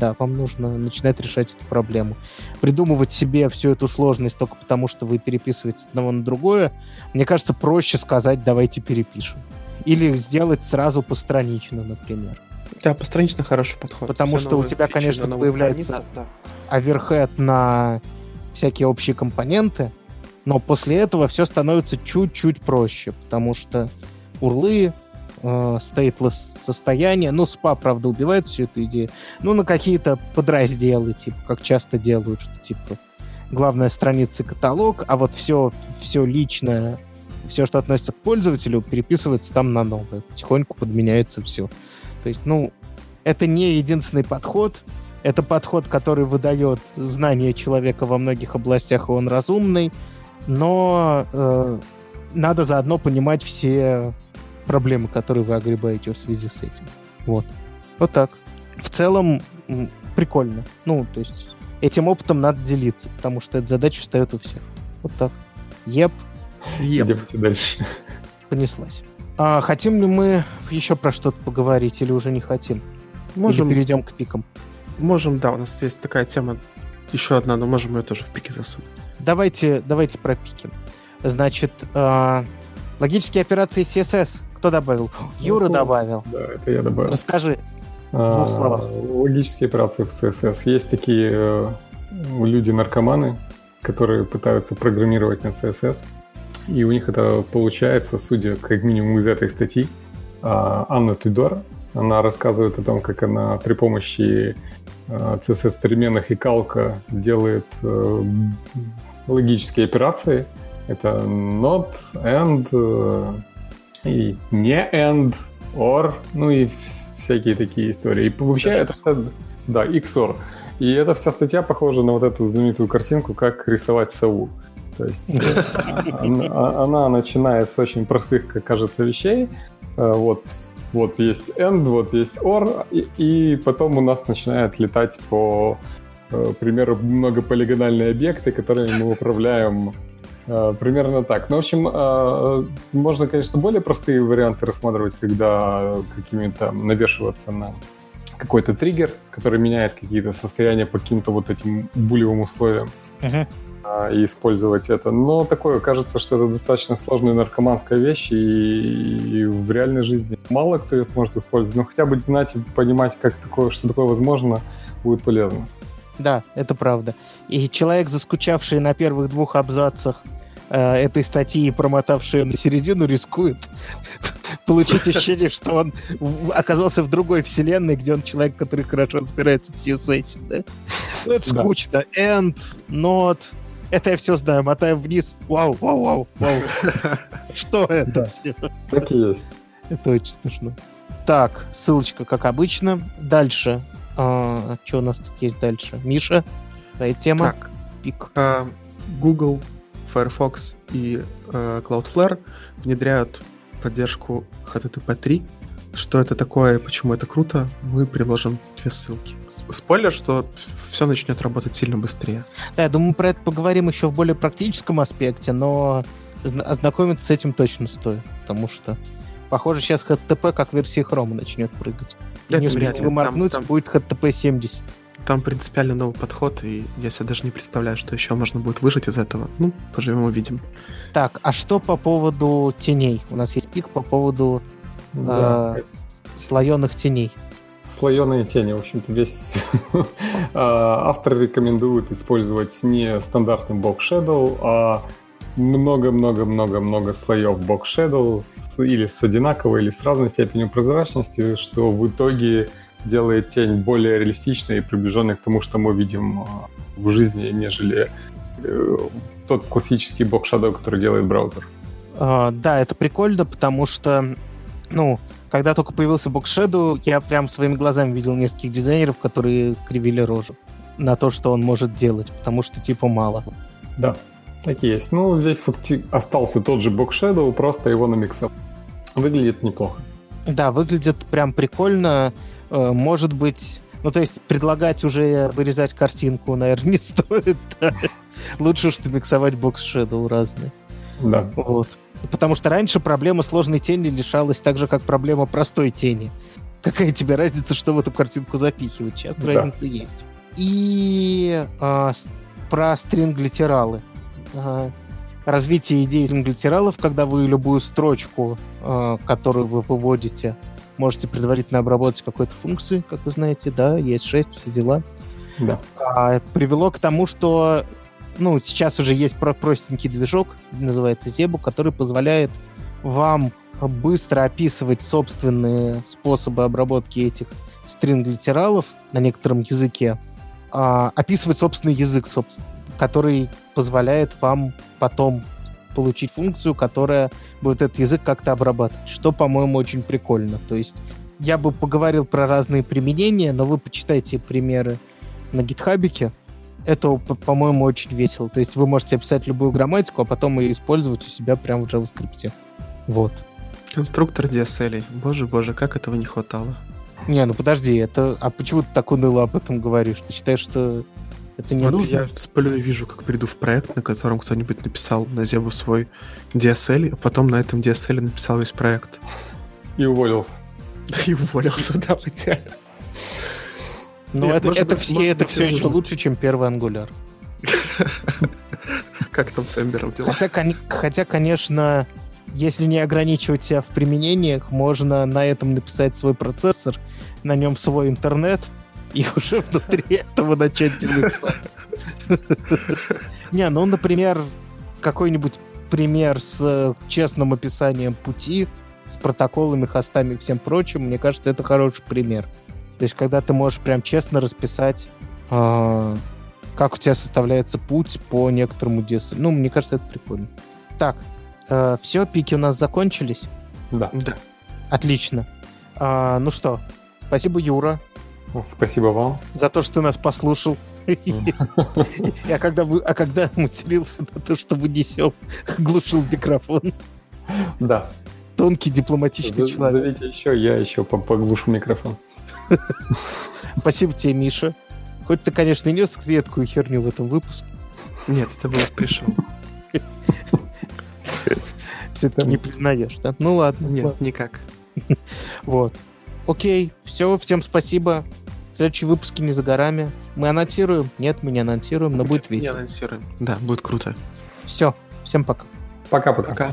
да, вам нужно начинать решать эту проблему. Придумывать себе всю эту сложность только потому, что вы переписываете одного на другое, мне кажется, проще сказать «давайте перепишем». Или сделать сразу постранично, например. Да, постранично хороший подход. Потому Все что у тебя, конечно, появляется да. оверхед на всякие общие компоненты, но после этого все становится чуть-чуть проще, потому что урлы, э, состояние. Ну, спа, правда, убивает всю эту идею. Ну, на какие-то подразделы, типа, как часто делают, что, типа, главная страница каталог, а вот все, все личное, все, что относится к пользователю, переписывается там на новое. Потихоньку подменяется все. То есть, ну, это не единственный подход. Это подход, который выдает знания человека во многих областях, и он разумный. Но э, надо заодно понимать все проблемы, которые вы огребаете в связи с этим. Вот. Вот так. В целом, прикольно. Ну, то есть, этим опытом надо делиться, потому что эта задача встает у всех. Вот так. Еп. Еп. Идемте дальше. Понеслась. А хотим ли мы еще про что-то поговорить или уже не хотим? Можем. Или перейдем к пикам. Можем, да, у нас есть такая тема, еще одна, но можем ее тоже в пике засунуть. Давайте, давайте про пики. Значит, э, логические операции CSS кто добавил? Юра ну, добавил. Да, это я добавил. Расскажи а, в словах. Логические операции в CSS. Есть такие э, люди-наркоманы, которые пытаются программировать на CSS. И у них это получается, судя как минимум из этой статьи. А, Анна Тюдор, она рассказывает о том, как она при помощи CSS э, переменных и калка делает э, логические операции. Это not, and, и не and, or, ну и всякие такие истории. И вообще это вся... Да, XOR. И эта вся статья похожа на вот эту знаменитую картинку, как рисовать сову. То есть э, а, она начинает с очень простых, как кажется, вещей. Э, вот, вот есть end, вот есть or, и, и потом у нас начинает летать по, э, примеру, многополигональные объекты, которыми мы управляем примерно так. Ну, в общем, э, можно, конечно, более простые варианты рассматривать, когда какими-то навешиваться на какой-то триггер, который меняет какие-то состояния по каким-то вот этим булевым условиям. Uh-huh. и использовать это. Но такое, кажется, что это достаточно сложная наркоманская вещь, и, и в реальной жизни мало кто ее сможет использовать. Но хотя бы знать и понимать, как такое, что такое возможно, будет полезно. Да, это правда. И человек, заскучавший на первых двух абзацах э, этой статьи и промотавший на середину, рискует получить ощущение, что он оказался в другой вселенной, где он человек, который хорошо разбирается в CSS. Да? Ну, это скучно. End, not, это я все знаю. Мотаем вниз. Вау, вау, вау, вау. Что это все? Так и есть. Это очень смешно. Так, ссылочка, как обычно. Дальше. А, что у нас тут есть дальше? Миша, твоя тема? Так. Пик. А, Google, Firefox и а, Cloudflare внедряют поддержку HTTP 3. Что это такое и почему это круто, мы приложим две ссылки. Спойлер, что все начнет работать сильно быстрее. Да, я думаю, про это поговорим еще в более практическом аспекте, но ознакомиться с этим точно стоит, потому что, похоже, сейчас HTTP как версия Chrome начнет прыгать. Это Не успеете вы моргнуть, там, там... будет HTTP 70. Там принципиально новый подход, и я себе даже не представляю, что еще можно будет выжить из этого. Ну, поживем увидим. Так, а что по поводу теней? У нас есть пик по поводу да. э, слоеных теней. Слоеные тени, в общем-то, весь а, автор рекомендует использовать не стандартный Box Shadow, а много-много-много-много слоев Box Shadow или с одинаковой, или с разной степенью прозрачности, что в итоге делает тень более реалистичной и приближенной к тому, что мы видим а, в жизни, нежели э, тот классический Box Shadow, который делает браузер. Uh, да, это прикольно, потому что, ну, когда только появился Box Shadow, я прям своими глазами видел нескольких дизайнеров, которые кривили рожу на то, что он может делать, потому что типа мало. Да, так и есть. Ну, здесь факти... остался тот же Box Shadow, просто его намиксовал. Выглядит неплохо. Да, выглядит прям прикольно. Э, может быть, ну, то есть предлагать уже вырезать картинку, наверное, не стоит. Да? Лучше, что миксовать Box Shadow разные. Да. Вот. Потому что раньше проблема сложной тени решалась так же, как проблема простой тени. Какая тебе разница, что в эту картинку запихивать? Сейчас да. разница есть. И а, про стринг-литералы. А, развитие идей стринг-литералов, когда вы любую строчку, а, которую вы выводите, можете предварительно обработать какой-то функции, как вы знаете, да, есть 6, все дела. Да. А, привело к тому, что ну, сейчас уже есть простенький движок, называется Зебу, который позволяет вам быстро описывать собственные способы обработки этих стринг-литералов на некотором языке, а, описывать собственный язык, собственно, который позволяет вам потом получить функцию, которая будет этот язык как-то обрабатывать, что, по-моему, очень прикольно. То есть я бы поговорил про разные применения, но вы почитайте примеры на гитхабике, это, по-моему, очень весело. То есть вы можете описать любую грамматику, а потом ее использовать у себя прямо в JavaScript. Вот. Конструктор DSL. Боже, боже, как этого не хватало. Не, ну подожди, это... А почему ты так уныло об этом говоришь? Ты считаешь, что это не ну, нужно? Я сплю и вижу, как приду в проект, на котором кто-нибудь написал на Зебу свой DSL, а потом на этом DSL написал весь проект. И уволился. И уволился, да, в идеале. Ну, это, это, быть, все, это все еще лучше, чем первый ангуляр. Как там с Эмбером дела? Хотя, хотя, конечно, если не ограничивать себя в применениях, можно на этом написать свой процессор, на нем свой интернет, и уже внутри этого начать делать Не, ну, например, какой-нибудь пример с честным описанием пути, с протоколами, хостами и всем прочим, мне кажется, это хороший пример. То есть, когда ты можешь прям честно расписать, э, как у тебя составляется путь по некоторому DSL. Ну, мне кажется, это прикольно. Так, э, все, пики у нас закончились? Да. Да. Отлично. А, ну что, спасибо, Юра. Спасибо вам. За то, что ты нас послушал. А когда, вы, а когда матерился на то, что вынесел, глушил микрофон. Да. Тонкий дипломатичный человек. Зовите еще, я еще поглушу микрофон. Спасибо тебе, Миша. Хоть ты, конечно, и нес редкую херню в этом выпуске. Нет, это было пришел. Все-таки не признаешь, да? Ну ладно. Нет, никак. Вот. Окей, все, всем спасибо. Следующие выпуски не за горами. Мы анонсируем? Нет, мы не анонсируем, но будет Не весело. анонсируем. Да, будет круто. Все, всем пока. Пока-пока. Пока.